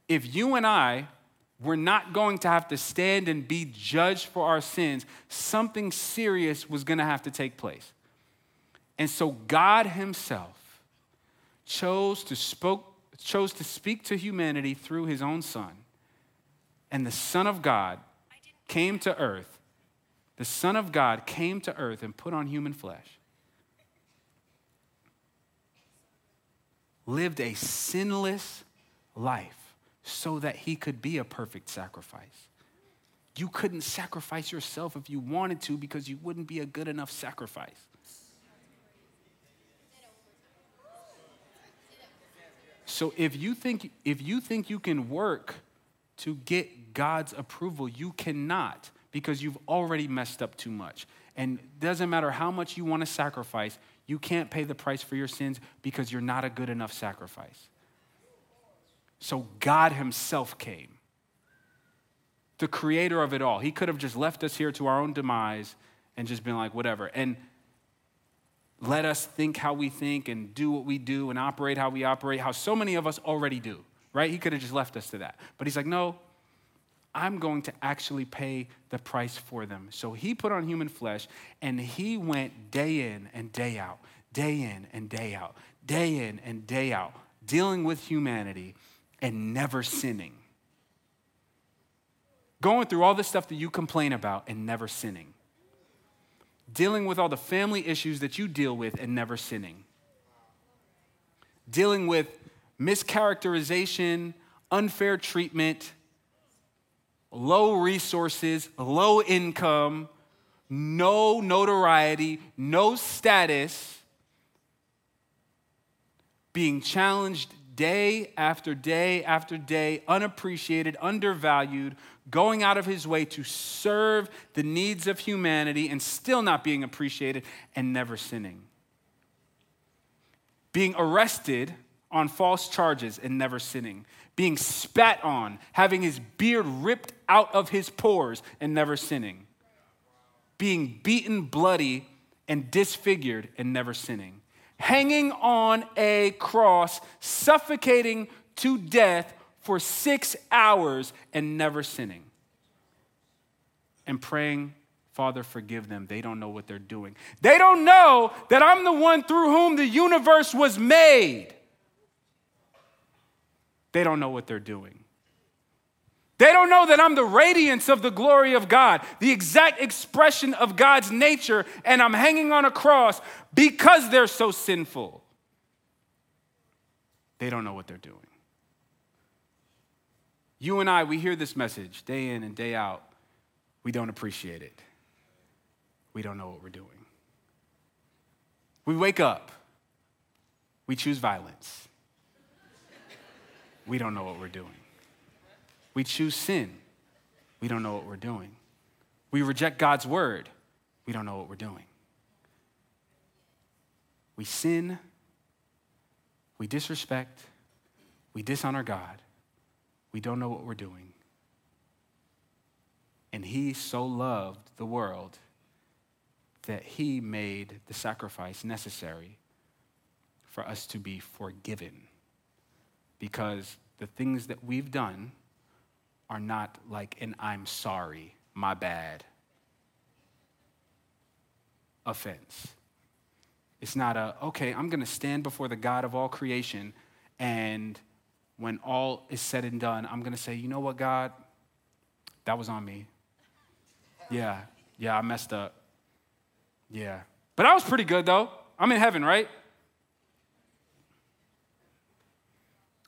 If you and I were not going to have to stand and be judged for our sins, something serious was going to have to take place. And so God Himself chose to, spoke, chose to speak to humanity through His own Son. And the Son of God came to earth, the Son of God came to earth and put on human flesh, lived a sinless life so that he could be a perfect sacrifice. You couldn't sacrifice yourself if you wanted to because you wouldn't be a good enough sacrifice. So if you think if you think you can work to get God's approval. You cannot because you've already messed up too much. And doesn't matter how much you want to sacrifice, you can't pay the price for your sins because you're not a good enough sacrifice. So God Himself came, the creator of it all. He could have just left us here to our own demise and just been like, whatever. And let us think how we think and do what we do and operate how we operate, how so many of us already do right? He could have just left us to that. But he's like, no, I'm going to actually pay the price for them. So he put on human flesh and he went day in and day out, day in and day out, day in and day out, dealing with humanity and never sinning. Going through all the stuff that you complain about and never sinning. Dealing with all the family issues that you deal with and never sinning. Dealing with mischaracterization, unfair treatment, low resources, low income, no notoriety, no status, being challenged day after day after day, unappreciated, undervalued, going out of his way to serve the needs of humanity and still not being appreciated and never sinning. Being arrested on false charges and never sinning, being spat on, having his beard ripped out of his pores and never sinning, being beaten bloody and disfigured and never sinning, hanging on a cross, suffocating to death for six hours and never sinning, and praying Father, forgive them. They don't know what they're doing. They don't know that I'm the one through whom the universe was made. They don't know what they're doing. They don't know that I'm the radiance of the glory of God, the exact expression of God's nature, and I'm hanging on a cross because they're so sinful. They don't know what they're doing. You and I, we hear this message day in and day out. We don't appreciate it. We don't know what we're doing. We wake up, we choose violence we don't know what we're doing. We choose sin, we don't know what we're doing. We reject God's word, we don't know what we're doing. We sin, we disrespect, we dishonor God, we don't know what we're doing. And He so loved the world that He made the sacrifice necessary for us to be forgiven because the things that we've done are not like an I'm sorry, my bad offense. It's not a, okay, I'm going to stand before the God of all creation, and when all is said and done, I'm going to say, you know what, God? That was on me. Yeah, yeah, I messed up. Yeah. But I was pretty good, though. I'm in heaven, right?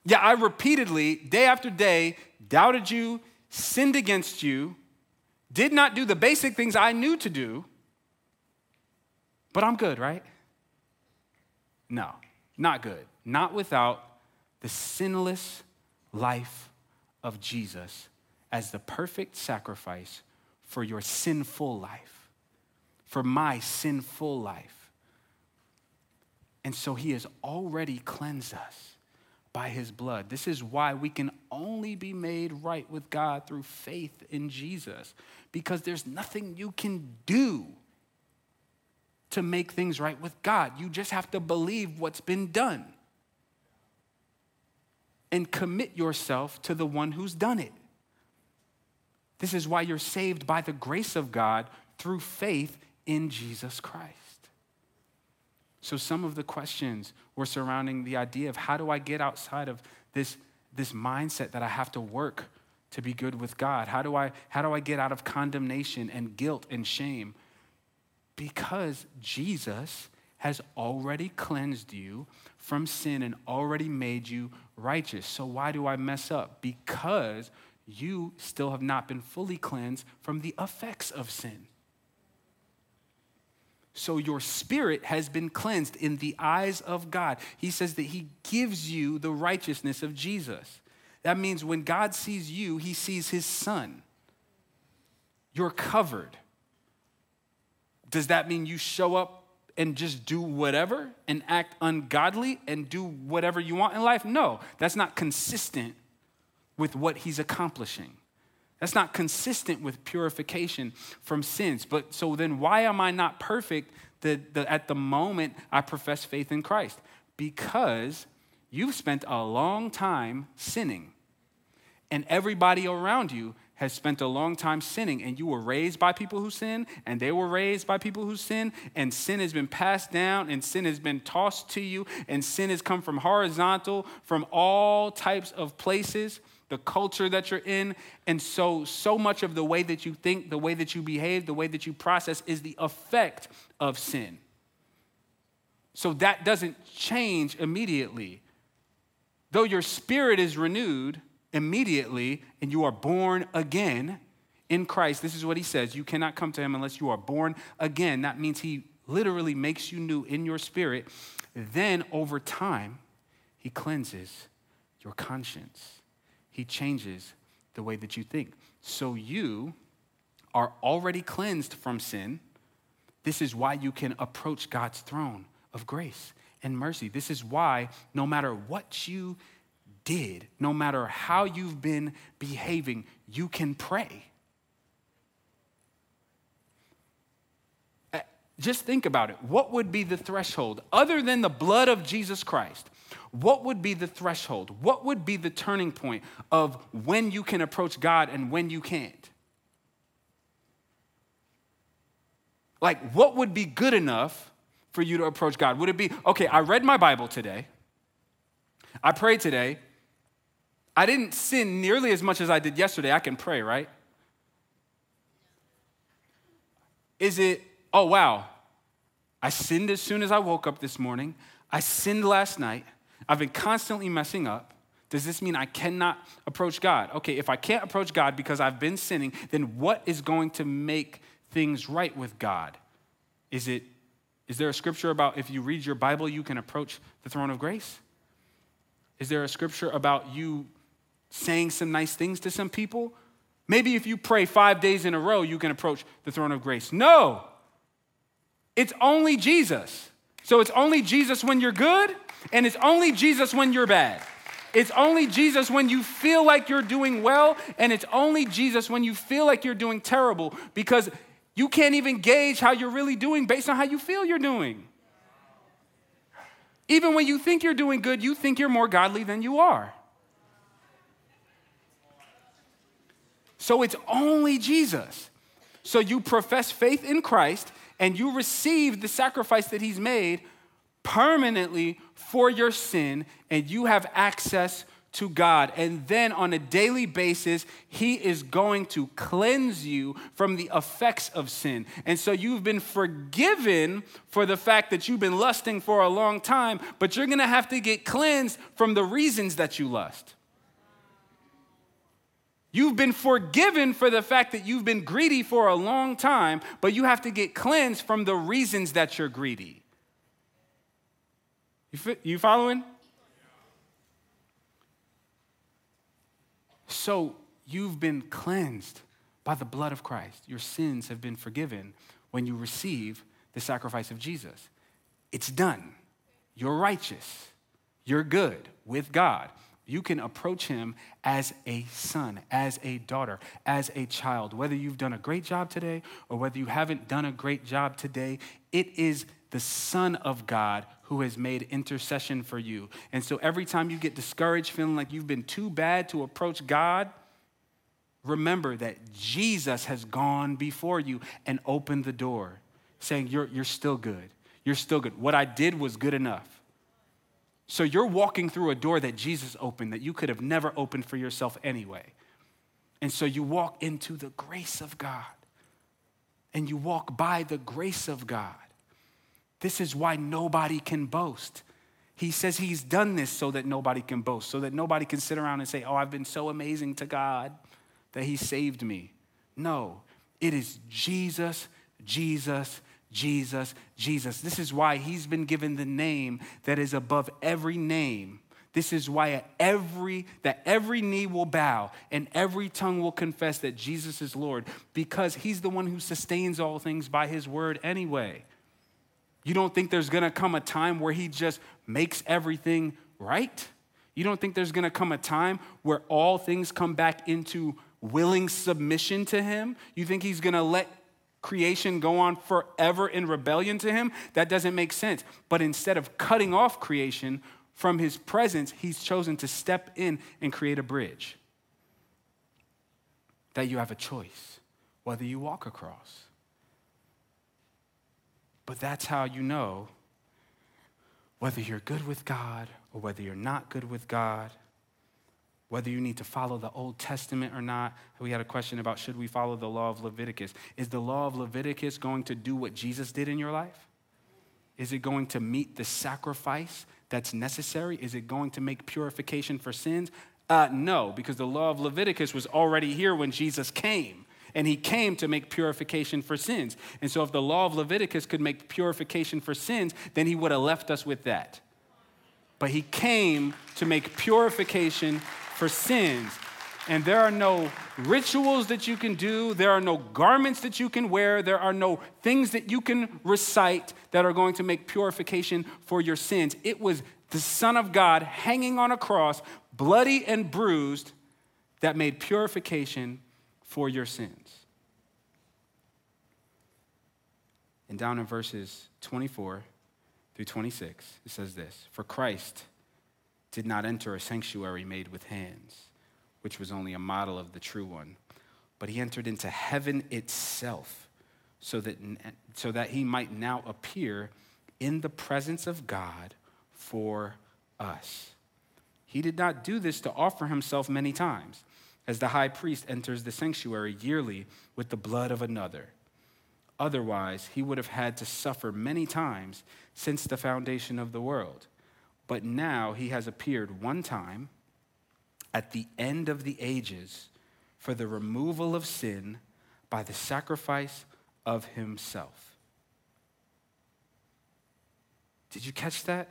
Yeah, I repeatedly, day after day, doubted you, sinned against you, did not do the basic things I knew to do, But I'm good, right? No, not good. Not without the sinless life of Jesus as the perfect sacrifice for your sinful life, for my sinful life. And so he has already cleansed us by his blood. This is why we can only be made right with God through faith in Jesus, because there's nothing you can do to make things right with God. You just have to believe what's been done and commit yourself to the one who's done it. This is why you're saved by the grace of God through faith in Jesus Christ. So, some of the questions were surrounding the idea of how do I get outside of this, this mindset that I have to work to be good with God? How do, I, how do I get out of condemnation and guilt and shame? Because Jesus has already cleansed you from sin and already made you righteous. So why do I mess up? Because you still have not been fully cleansed from the effects of sin. So your spirit has been cleansed in the eyes of God. He says that He gives you the righteousness of Jesus. That means when God sees you, He sees His Son. You're covered. Does that mean you show up and just do whatever and act ungodly and do whatever you want in life? No, that's not consistent with what he's accomplishing. That's not consistent with purification from sins. But so then, why am I not perfect the, the, at the moment I profess faith in Christ? Because you've spent a long time sinning, and everybody around you has spent a long time sinning, and you were raised by people who sin, and they were raised by people who sin, and sin has been passed down, and sin has been tossed to you, and sin has come from horizontal, from all types of places, the culture that you're in. And so, so much of the way that you think, the way that you behave, the way that you process is the effect of sin. So that doesn't change immediately. Though your spirit is renewed, immediately and you are born again in Christ, this is what he says you cannot come to him unless you are born again. That means he literally makes you new in your spirit. Then over time, he cleanses your conscience, he changes the way that you think. So you are already cleansed from sin. This is why you can approach God's throne of grace and mercy. This is why, no matter what you did, no matter how you've been behaving, you can pray. Uh, just think about it. What would be the threshold, other than the blood of Jesus Christ? What would be the threshold? What would be the turning point of when you can approach God and when you can't? Like, what would be good enough for you to approach God? Would it be, okay, I read my Bible today, I prayed today, I didn't sin nearly as much as I did yesterday. I can pray, right? Is it, oh, wow, I sinned as soon as I woke up this morning. I sinned last night. I've been constantly messing up. Does this mean I cannot approach God? Okay, if I can't approach God because I've been sinning, then what is going to make things right with God? Is it is there a scripture about if you read your Bible you can approach the throne of grace? Is there a scripture about you saying some nice things to some people. Maybe if you pray five days in a row, you can approach the throne of grace. No, it's only Jesus. So it's only Jesus when you're good, and it's only Jesus when you're bad. It's only Jesus when you feel like you're doing well, and it's only Jesus when you feel like you're doing terrible because you can't even gauge how you're really doing based on how you feel you're doing. Even when you think you're doing good, you think you're more godly than you are. So it's only Jesus. So you profess faith in Christ and you receive the sacrifice that he's made permanently for your sin, and you have access to God. And then on a daily basis, He is going to cleanse you from the effects of sin. And so you've been forgiven for the fact that you've been lusting for a long time, but you're gonna have to get cleansed from the reasons that you lust. You've been forgiven for the fact that you've been greedy for a long time, but you have to get cleansed from the reasons that you're greedy. You, you following? So you've been cleansed by the blood of Christ. Your sins have been forgiven when you receive the sacrifice of Jesus. It's done. You're righteous. You're good with God. You can approach him as a son, as a daughter, as a child. Whether you've done a great job today or whether you haven't done a great job today, it is the Son of God who has made intercession for you. And so every time you get discouraged, feeling like you've been too bad to approach God, remember that Jesus has gone before you and opened the door, saying, You're, you're still good. You're still good. What I did was good enough. So you're walking through a door that Jesus opened that you could have never opened for yourself anyway. And so you walk into the grace of God and you walk by the grace of God. This is why nobody can boast. He says he's done this so that nobody can boast, so that nobody can sit around and say, Oh, I've been so amazing to God that he saved me. No, it is Jesus, Jesus, Jesus, Jesus. This is why he's been given the name that is above every name. This is why every that every knee will bow and every tongue will confess that Jesus is Lord because he's the one who sustains all things by his word anyway. You don't think there's going to come a time where he just makes everything right? You don't think there's going to come a time where all things come back into willing submission to him? You think he's going to let creation go on forever in rebellion to him, that doesn't make sense. But instead of cutting off creation from his presence, he's chosen to step in and create a bridge. That you have a choice whether you walk across. But that's how you know whether you're good with God or whether you're not good with God whether you need to follow the Old Testament or not. We had a question about should we follow the law of Leviticus? Is the law of Leviticus going to do what Jesus did in your life? Is it going to meet the sacrifice that's necessary? Is it going to make purification for sins? Uh, no, because the law of Leviticus was already here when Jesus came. And he came to make purification for sins. And so, if the law of Leviticus could make purification for sins, then he would have left us with that. But he came to make purification for sins. And there are no rituals that you can do. There are no garments that you can wear. There are no things that you can recite that are going to make purification for your sins. It was the Son of God hanging on a cross, bloody and bruised, that made purification for your sins. And down in verses 24 through 26, it says this For Christ did not enter a sanctuary made with hands, which was only a model of the true one, but he entered into heaven itself so that, so that he might now appear in the presence of God for us. He did not do this to offer himself many times, as the high priest enters the sanctuary yearly with the blood of another. Otherwise, he would have had to suffer many times since the foundation of the world. But now he has appeared one time at the end of the ages for the removal of sin by the sacrifice of himself. Did you catch that?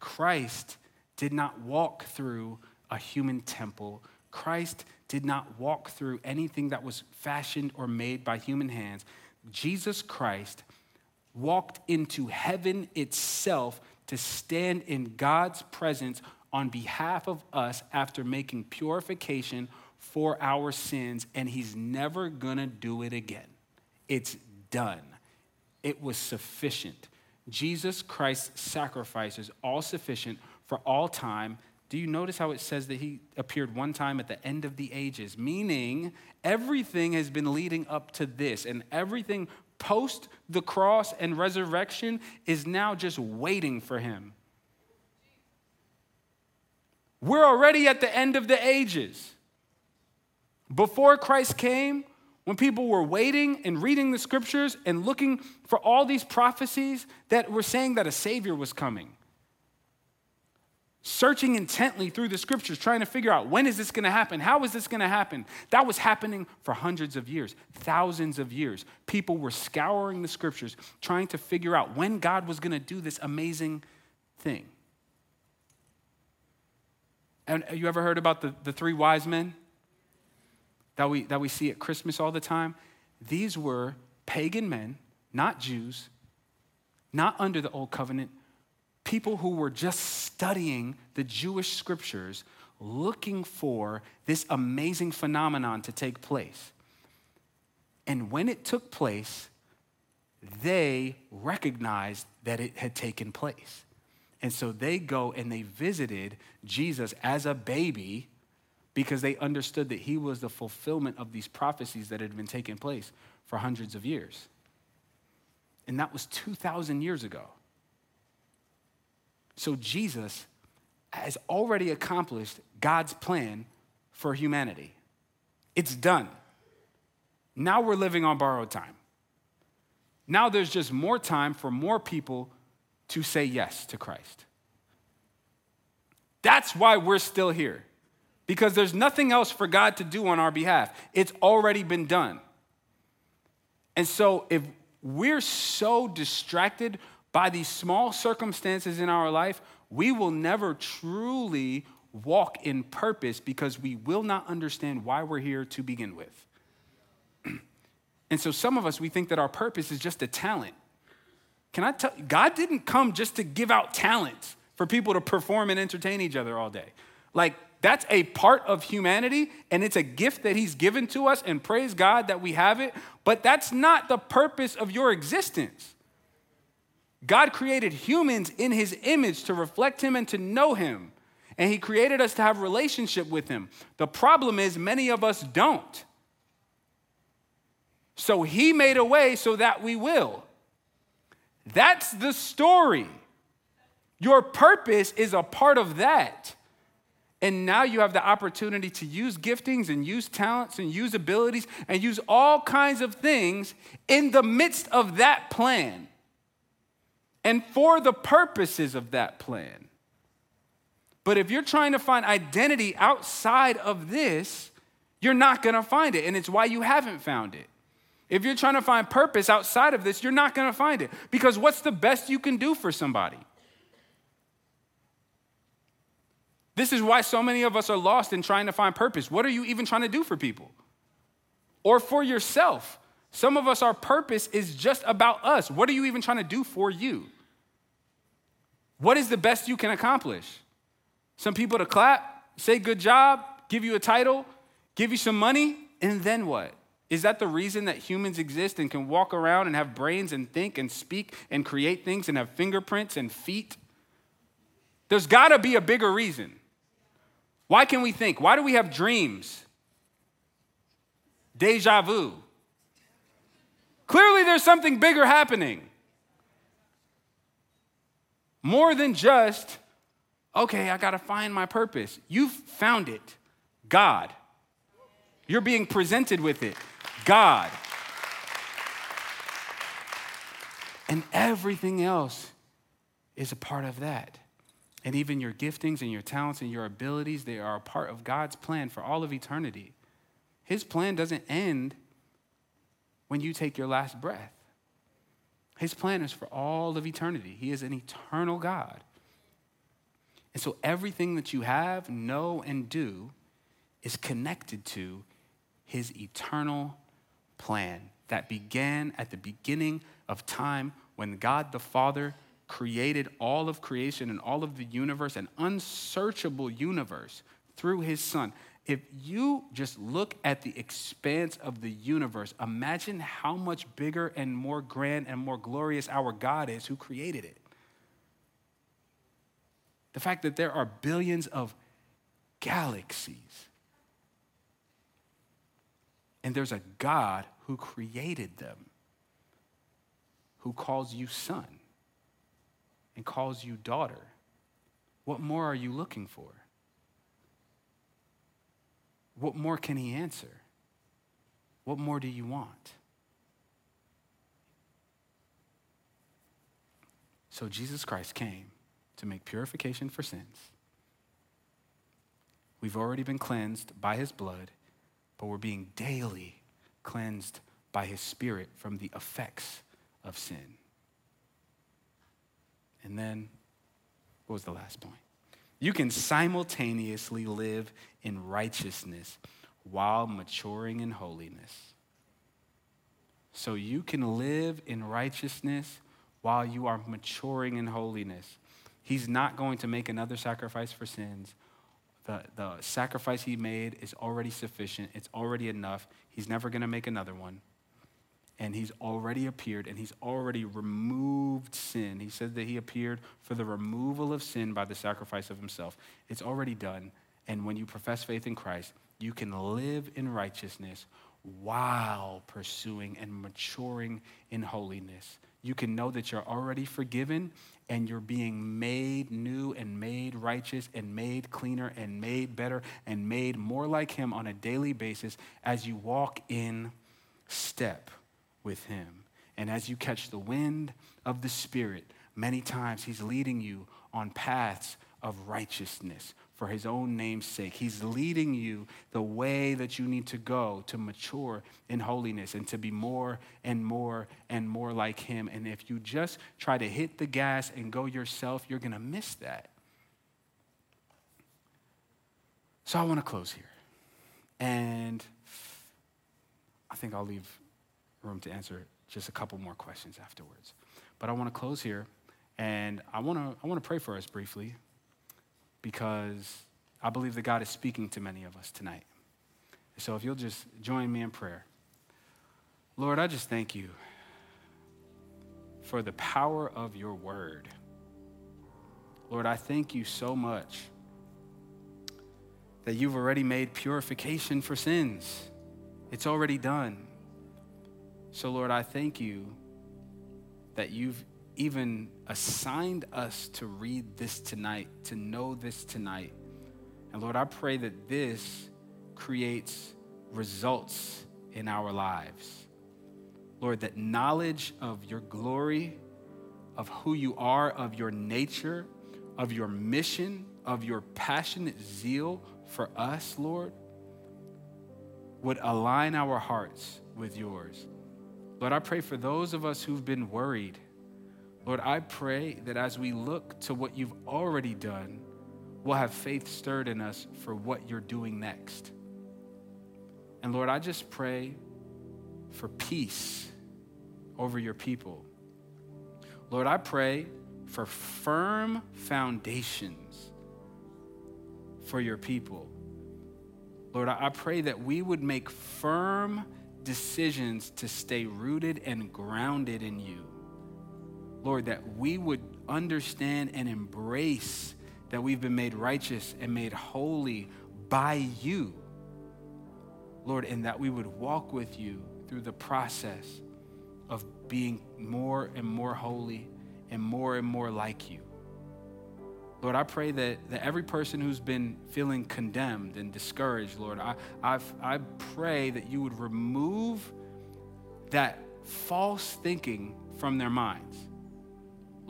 Christ did not walk through a human temple. Christ did not walk through anything that was fashioned or made by human hands. Jesus Christ walked into heaven itself to stand in God's presence on behalf of us after making purification for our sins, and He's never gonna do it again. It's done. It was sufficient. Jesus Christ's sacrifice is all sufficient for all time. Do you notice how it says that he appeared one time at the end of the ages? Meaning, everything has been leading up to this, and everything post the cross and resurrection is now just waiting for him. We're already at the end of the ages. Before Christ came, when people were waiting and reading the scriptures and looking for all these prophecies that were saying that a Savior was coming, searching intently through the scriptures, trying to figure out when is this going to happen? How is this going to happen? That was happening for hundreds of years, thousands of years. People were scouring the scriptures, trying to figure out when God was going to do this amazing thing. And you ever heard about the, the three wise men that we, that we see at Christmas all the time? These were pagan men, not Jews, not under the old covenant, people who were just studying the Jewish scriptures, looking for this amazing phenomenon to take place. And when it took place, they recognized that it had taken place. And so they go and they visited Jesus as a baby because they understood that he was the fulfillment of these prophecies that had been taking place for hundreds of years. And that was 2,000 years ago. So Jesus has already accomplished God's plan for humanity. It's done. Now we're living on borrowed time. Now there's just more time for more people to say yes to Christ. That's why we're still here, because there's nothing else for God to do on our behalf. It's already been done. And so if we're so distracted by these small circumstances in our life, we will never truly walk in purpose because we will not understand why we're here to begin with. [CLEARS THROAT] and so some of us, we think that our purpose is just a talent. Can I tell God didn't come just to give out talents for people to perform and entertain each other all day. Like, that's a part of humanity, and it's a gift that He's given to us, and praise God that we have it, but that's not the purpose of your existence. God created humans in his image to reflect him and to know him. And he created us to have relationship with him. The problem is many of us don't. So he made a way so that we will. That's the story. Your purpose is a part of that. And now you have the opportunity to use giftings and use talents and use abilities and use all kinds of things in the midst of that plan and for the purposes of that plan. But if you're trying to find identity outside of this, you're not going to find it. And it's why you haven't found it. If you're trying to find purpose outside of this, you're not going to find it. Because what's the best you can do for somebody? This is why so many of us are lost in trying to find purpose. What are you even trying to do for people? Or for yourself? Some of us, our purpose is just about us. What are you even trying to do for you? What is the best you can accomplish? Some people to clap, say good job, give you a title, give you some money, and then what? Is that the reason that humans exist and can walk around and have brains and think and speak and create things and have fingerprints and feet? There's got to be a bigger reason. Why can we think? Why do we have dreams? Deja vu. There's something bigger happening. More than just, okay, I got to find my purpose. You've found it God. You're being presented with it God. And everything else is a part of that. And even your giftings and your talents and your abilities, they are a part of God's plan for all of eternity. His plan doesn't end when you take your last breath. His plan is for all of eternity. He is an eternal God. And so everything that you have, know, and do is connected to his eternal plan that began at the beginning of time when God the Father created all of creation and all of the universe, an unsearchable universe through his Son. If you just look at the expanse of the universe, imagine how much bigger and more grand and more glorious our God is who created it. The fact that there are billions of galaxies, and there's a God who created them, who calls you son and calls you daughter. What more are you looking for? What more can he answer? What more do you want? So Jesus Christ came to make purification for sins, We've already been cleansed by his blood, but we're being daily cleansed by his spirit from the effects of sin. And then, what was the last point? You can simultaneously live in righteousness while maturing in holiness. So you can live in righteousness while you are maturing in holiness. He's not going to make another sacrifice for sins. The, the sacrifice he made is already sufficient, it's already enough. He's never going to make another one. And he's already appeared and he's already removed sin. He said that he appeared for the removal of sin by the sacrifice of himself. It's already done. And when you profess faith in Christ, you can live in righteousness while pursuing and maturing in holiness. You can know that you're already forgiven and you're being made new and made righteous and made cleaner and made better and made more like Him on a daily basis as you walk in step with Him. And as you catch the wind of the Spirit, many times He's leading you on paths of righteousness for his own name's sake. He's leading you the way that you need to go to mature in holiness and to be more and more and more like him. And if you just try to hit the gas and go yourself, you're going to miss that. So I want to close here. And I think I'll leave room to answer just a couple more questions afterwards. But I want to close here and I want to I want to pray for us briefly because I believe that God is speaking to many of us tonight. So if you'll just join me in prayer. Lord, I just thank you for the power of your word. Lord, I thank you so much that you've already made purification for sins. It's already done. So, Lord, I thank you that you've even assigned us to read this tonight, to know this tonight. And Lord, I pray that this creates results in our lives. Lord, that knowledge of your glory, of who you are, of your nature, of your mission, of your passionate zeal for us, Lord, would align our hearts with yours. Lord, I pray for those of us who've been worried Lord, I pray that as we look to what you've already done, we'll have faith stirred in us for what you're doing next. And Lord, I just pray for peace over your people. Lord, I pray for firm foundations for your people. Lord, I pray that we would make firm decisions to stay rooted and grounded in you. Lord, that we would understand and embrace that we've been made righteous and made holy by you. Lord, and that we would walk with you through the process of being more and more holy and more and more like you. Lord, I pray that, that every person who's been feeling condemned and discouraged, Lord, I, I've, I pray that you would remove that false thinking from their minds.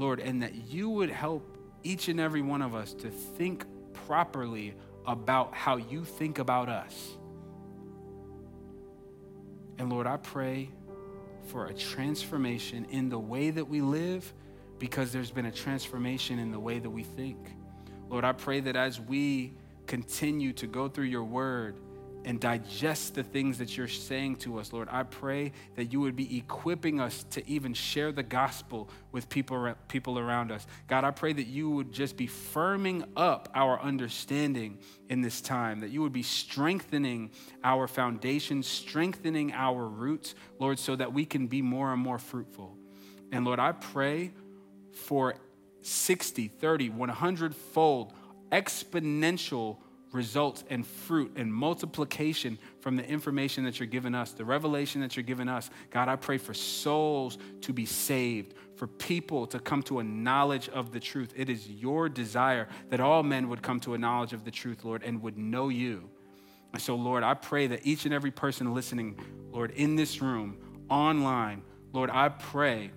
Lord, and that you would help each and every one of us to think properly about how you think about us. And Lord, I pray for a transformation in the way that we live because there's been a transformation in the way that we think. Lord, I pray that as we continue to go through your word, and digest the things that you're saying to us, Lord. I pray that you would be equipping us to even share the gospel with people, people around us. God, I pray that you would just be firming up our understanding in this time, that you would be strengthening our foundation, strengthening our roots, Lord, so that we can be more and more fruitful. And Lord, I pray for 60, 30, 100 fold exponential results and fruit and multiplication from the information that you're giving us, the revelation that you're giving us. God, I pray for souls to be saved, for people to come to a knowledge of the truth. It is your desire that all men would come to a knowledge of the truth, Lord, and would know you. And so, Lord, I pray that each and every person listening, Lord, in this room, online, Lord, I pray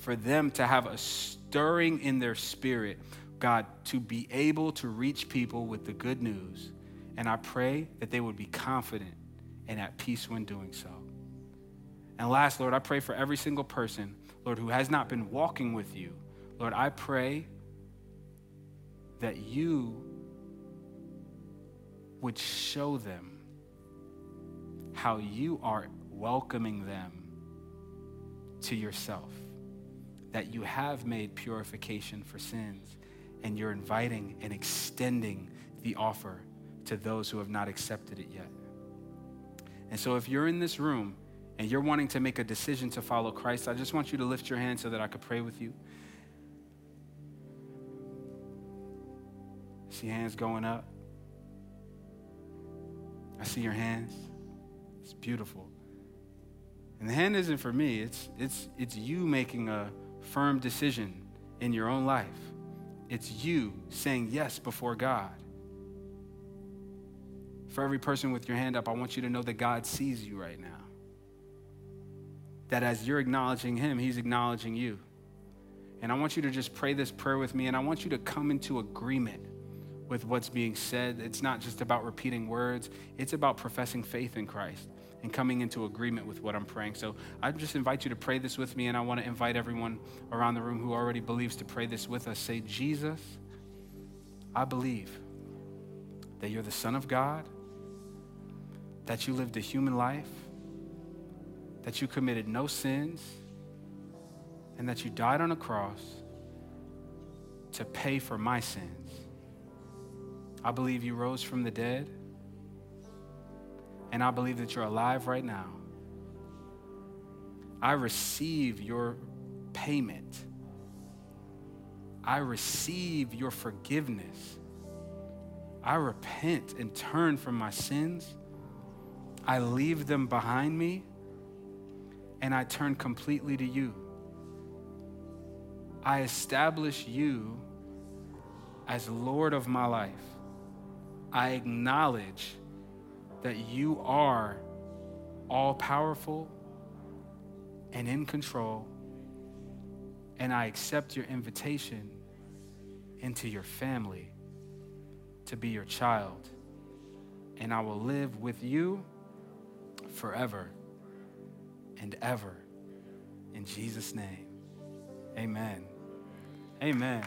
for them to have a stirring in their spirit God, to be able to reach people with the good news And I pray that they would be confident and at peace when doing so. And last, Lord, I pray for every single person, Lord, who has not been walking with you. Lord, I pray that you would show them how you are welcoming them to yourself, that you have made purification for sins, and you're inviting and extending the offer to those who have not accepted it yet. And so, if you're in this room and you're wanting to make a decision to follow Christ, I just want you to lift your hand so that I could pray with you. See hands going up. I see your hands. It's beautiful. And the hand isn't for me, it's, it's, it's you making a firm decision in your own life. It's you saying yes before God. For every person with your hand up, I want you to know that God sees you right now. That as you're acknowledging Him, He's acknowledging you. And I want you to just pray this prayer with me, and I want you to come into agreement with what's being said. It's not just about repeating words, it's about professing faith in Christ and coming into agreement with what I'm praying. So I just invite you to pray this with me, and I want to invite everyone around the room who already believes to pray this with us. Say, Jesus, I believe that you're the Son of God, that you lived a human life, that you committed no sins, and that you died on a cross to pay for my sins. I believe you rose from the dead and I believe that you're alive right now. I receive your payment. I receive your forgiveness. I repent and turn from my sins. I leave them behind me and I turn completely to you. I establish you as Lord of my life. I acknowledge that you are all powerful and in control. And I accept your invitation into your family to be your child. And I will live with you forever and ever. In Jesus' name, amen. Amen.